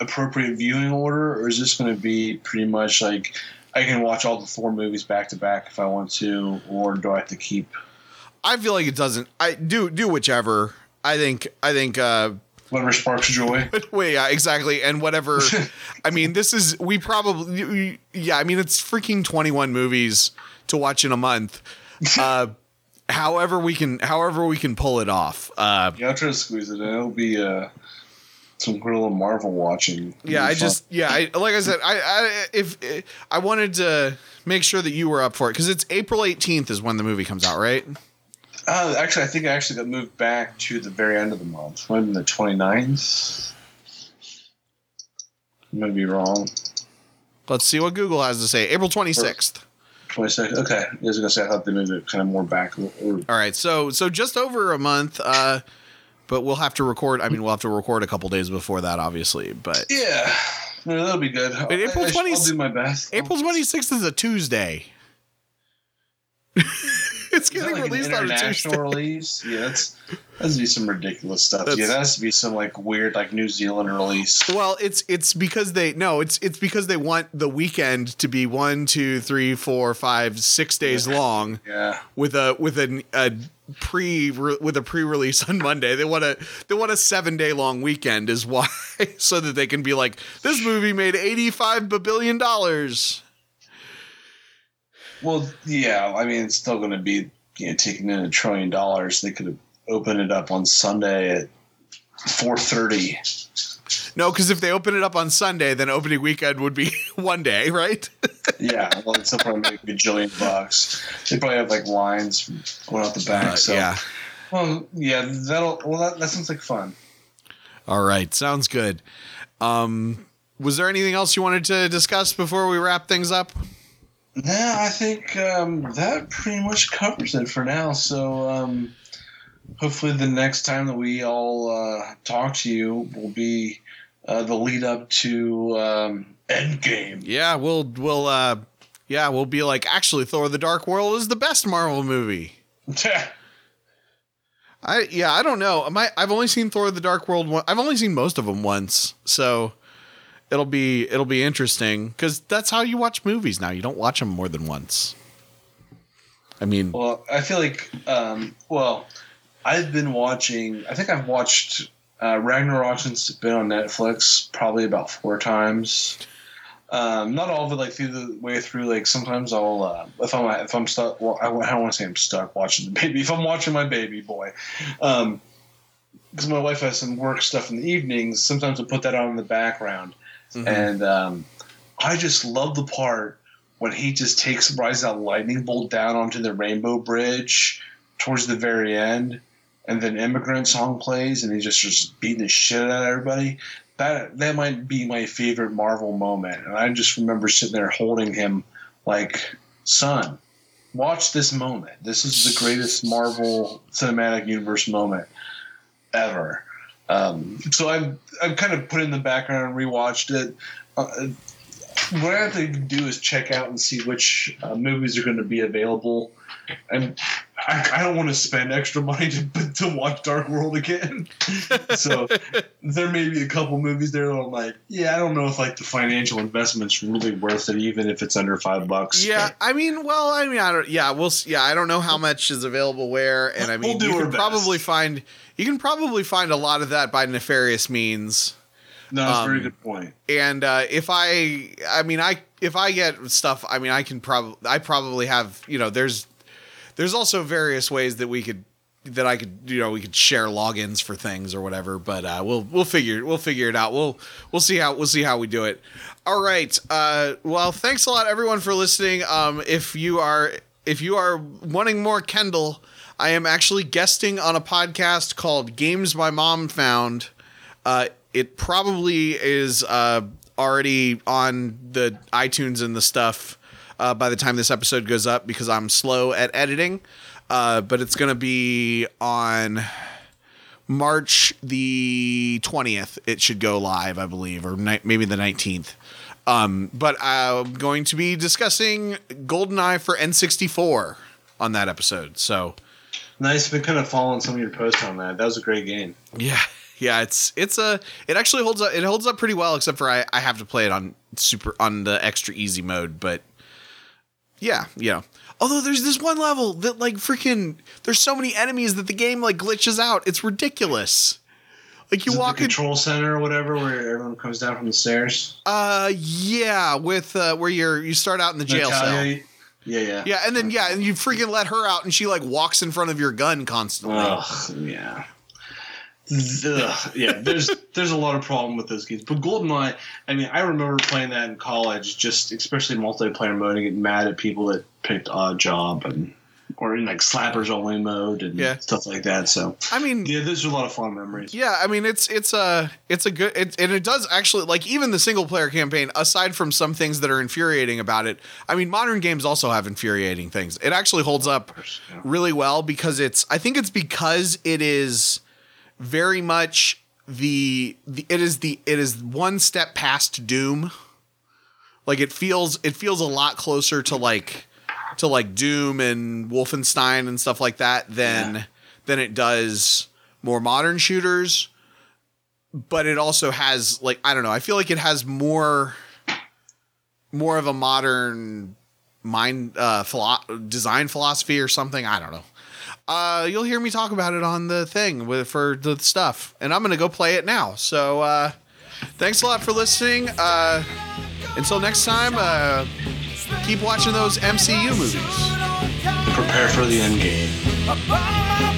appropriate viewing order, or is this going to be pretty much like I can watch all the Thor movies back to back if I want to, or do I have to keep I feel like it doesn't. I do do whichever. I think. I think. uh whatever sparks joy? Wait, yeah, exactly. And whatever. I mean, this is we probably. Yeah, I mean, it's freaking twenty one movies to watch in a month. Uh, however we can, however we can pull it off. Uh, Yeah, I'll try to squeeze it in. It'll be uh, some little Marvel watching. It'll yeah, I fun. just yeah, I like I said, I, I if I wanted to make sure that you were up for it because it's April eighteenth is when the movie comes out, right? Uh, actually, I think I actually got moved back to the very end of the month. Maybe the 29th. I might be wrong. Let's see what Google has to say. April twenty sixth. 26th. Okay. I was going to say, I thought they moved it kind of more back. Or, All right, so so just over a month, uh, but we'll have to record. I mean, we'll have to record a couple days before that, obviously. But yeah. No, that'll be good. April I, I, 20 I'll do my best. April twenty sixth is a Tuesday. it's getting like an released on international release? Yeah, that's to be some ridiculous stuff. That's- yeah, that has to be some like weird like New Zealand release. Well, it's it's because they no, it's it's because they want the weekend to be one, two, three, four, five, six days long Yeah. with a with a, a pre with a pre release on Monday. They want a they want a seven day long weekend is why so that they can be like this movie made eighty five billion dollars. Well, yeah. I mean, it's still going to be you know taking in a trillion dollars. They could have opened it up on Sunday at four thirty. No, because if they open it up on Sunday, then opening weekend would be one day, right? Yeah, well, it's probably make a gajillion bucks. They probably have like lines going out the back. Uh, so yeah. Well, yeah, that'll. Well, that, that sounds like fun. All right, sounds good. Um, was there anything else you wanted to discuss before we wrap things up? No, I think um, that pretty much covers it for now. So um, hopefully, the next time that we all uh, talk to you will be uh, the lead up to um, Endgame. Yeah, we'll we'll uh, yeah, we'll be like actually Thor: The Dark World is the best Marvel movie. I yeah, I don't know. I, I've only seen Thor: The Dark World. One, I've only seen most of them once, so it'll be it'll be interesting because that's how you watch movies now. You don't watch them more than once. I mean, well, I feel like, um, well, I've been watching. I think I've watched uh, Ragnarok since it's been on Netflix probably about four times. Um, not all of it like through the way through. Like sometimes I'll uh, if I'm if I'm stuck. Well, I, I don't want to say I'm stuck watching the baby. If I'm watching my baby boy, um, because my wife has some work stuff in the evenings. Sometimes I put that on in the background, mhm. and um, I just love the part when he just takes rides that lightning bolt down onto the Rainbow Bridge towards the very end, and then Immigrant Song plays, and he's just just beating the shit out of everybody. That that might be my favorite Marvel moment, and I just remember sitting there holding him like, son, watch this moment. This is the greatest Marvel Cinematic Universe moment ever. Um, so I've I've kind of put in the background and rewatched it. Uh, what I have to do is check out and see which uh, movies are going to be available, and I, I don't want to spend extra money to to watch Dark World again. so there may be a couple movies there that I'm like, yeah, I don't know if like the financial investment's really worth it, even if it's under five bucks. Yeah, I mean, well, I mean, I don't. Yeah, we'll. Yeah, I don't know how much is available where, and I We'll mean, do you can best. probably find you can probably find a lot of that by nefarious means. no, that's a very um, good point. And uh, if I, I mean, I if I get stuff, I mean, I can probably, I probably have, you know, there's, there's also various ways that we could, that I could, you know, we could share logins for things or whatever. But uh, we'll we'll figure we'll figure it out. We'll we'll see how we'll see how we do it. All right. Uh, well, thanks a lot, everyone, for listening. Um, if you are if you are wanting more Kendall, I am actually guesting on a podcast called Games My Mom Found. Uh, it probably is uh, already on the iTunes and the stuff uh, by the time this episode goes up because I'm slow at editing. Uh, but it's going to be on March the 20th. It should go live, I believe, or ni- maybe the 19th. Um, but I'm going to be discussing GoldenEye for N64 on that episode. So, Nice. Been kind of following some of your posts on that. That was a great game. yeah. yeah, it's it's a it actually holds up. It holds up pretty well, except for I I have to play it on super on the extra easy mode. But yeah, yeah. Although there's this one level that like freaking there's so many enemies that the game like glitches out. It's ridiculous. Like you Is walk the in, control center or whatever, where everyone comes down from the stairs. uh, yeah, with uh, where you're you start out in the jail cell. Natalya? Yeah, yeah, Yeah, and then yeah, and you freaking let her out, and she like walks in front of your gun constantly. Ugh, yeah. Ugh, yeah, there's there's a lot of problem with those games. But GoldenEye, I mean, I remember playing that in college, just especially multiplayer mode, and getting mad at people that picked Oddjob and or in like slappers only mode and Yeah. stuff like that. So I mean, yeah, those are a lot of fun memories. Yeah, I mean it's it's a it's a good it, and it does actually like even the single player campaign aside from some things that are infuriating about it. I mean modern games also have infuriating things. It actually holds up really well because it's I think it's because it is very much the, the it is the it is one step past Doom. Like it feels it feels a lot closer to like to like Doom and Wolfenstein and stuff like that than Yeah. than it does more modern shooters. But it also has like I don't know, I feel like it has more more of a modern mind uh philo- design philosophy or something, I don't know. Uh you'll hear me talk about it on the thing with for the stuff and I'm going to go play it now. So uh thanks a lot for listening. Uh until next time, uh keep watching those MCU movies. Prepare for the end game. About my